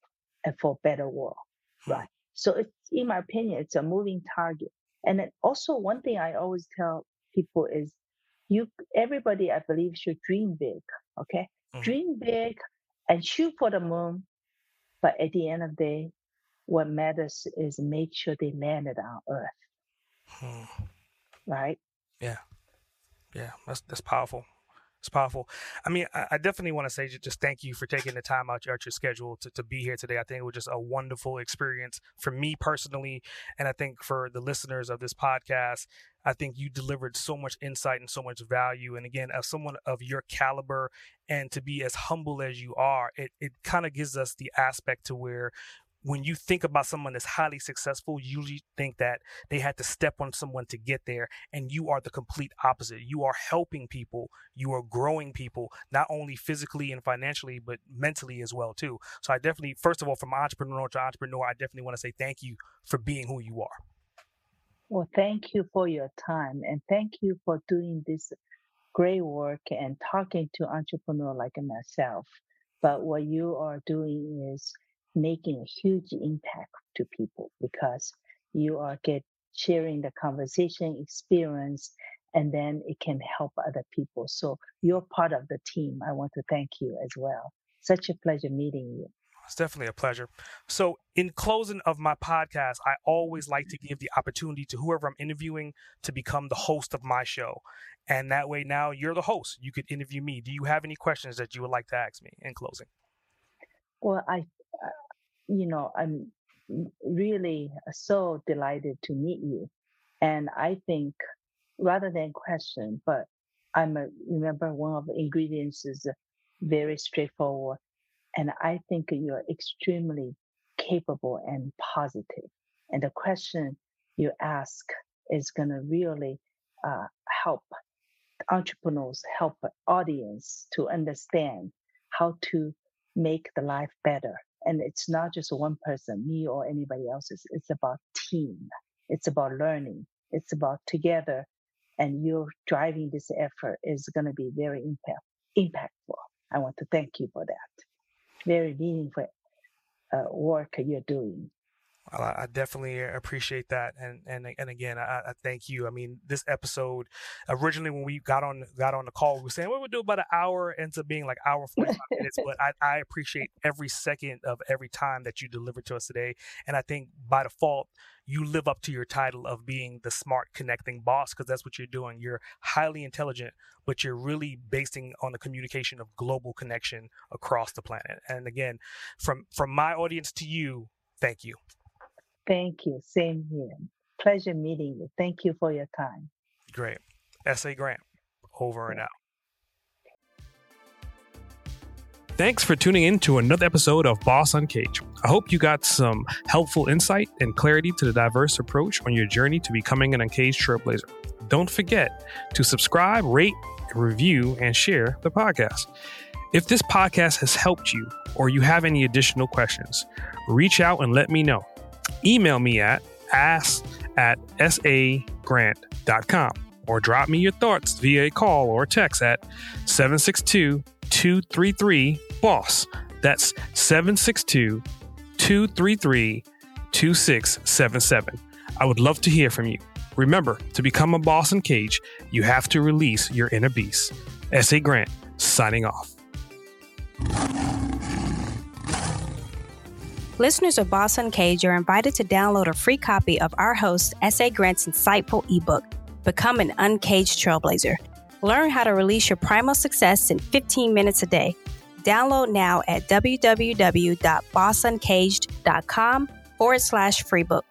for a better world, hmm. right? So it's, in my opinion, it's a moving target. And then also one thing I always tell people is you, everybody, I believe should dream big. Okay. Mm-hmm. Dream big and shoot for the moon. But at the end of the day, what matters is make sure they landed on earth. Hmm. Right? Yeah. Yeah. That's, that's powerful. It's powerful. I mean, I, I definitely want to say just thank you for taking the time out your, your schedule to, to be here today. I think it was just a wonderful experience for me personally. And I think for the listeners of this podcast, I think you delivered so much insight and so much value. And again, as someone of your caliber and to be as humble as you are, it, it kind of gives us the aspect to where when you think about someone that's highly successful, you usually think that they had to step on someone to get there. And you are the complete opposite. You are helping people. You are growing people, not only physically and financially, but mentally as well, too. So I definitely, first of all, from entrepreneur to entrepreneur, I definitely want to say thank you for being who you are. Well, thank you for your time and thank you for doing this great work and talking to entrepreneur like myself. But what you are doing is making a huge impact to people because you are get sharing the conversation experience and then it can help other people. So you're part of the team. I want to thank you as well. Such a pleasure meeting you. It's definitely a pleasure. So, in closing of my podcast, I always like to give the opportunity to whoever I'm interviewing to become the host of my show. And that way, now you're the host. You could interview me. Do you have any questions that you would like to ask me in closing? Well, I, you know, I'm really so delighted to meet you. And I think rather than question, but I'm a, remember one of the ingredients is very straightforward. And I think you're extremely capable and positive. And the question you ask is going to really uh, help entrepreneurs, help audience to understand how to make the life better. And it's not just one person, me or anybody else. It's, it's about team. It's about learning. It's about together. And you're driving this effort is going to be very impact, impactful. I want to thank you for that. Very meaningful uh, work you're doing. I definitely appreciate that, and and and again, I, I, thank you. I mean, this episode originally when we got on got on the call, we were saying we would do about an hour, ends up being like hour forty five minutes. But I, I appreciate every second of every time that you delivered to us today, and I think by default you live up to your title of being the smart connecting boss because that's what you're doing. You're highly intelligent, but you're really basing on the communication of global connection across the planet. And again, from from my audience to you, thank you. Thank you. Same here. Pleasure meeting you. Thank you for your time. Great. S.A. Grant, over and out. Thanks for tuning in to another episode of Boss Uncaged. I hope you got some helpful insight and clarity to the diverse approach on your journey to becoming an uncaged trailblazer. Don't forget to subscribe, rate, review, and share the podcast. If this podcast has helped you or you have any additional questions, reach out and let me know email me at ask at sagrant.com or drop me your thoughts via a call or text at 762 233 BOSS. That's 762 233 2677. I would love to hear from you. Remember, to become a boss uncaged, you have to release your inner beast. S.A. Grant, signing off. Listeners of Boss Uncaged are invited to download a free copy of our host, S.A. Grant's insightful ebook, Become an Uncaged Trailblazer. Learn how to release your primal success in 15 minutes a day. Download now at www.bossuncaged.com forward slash free book.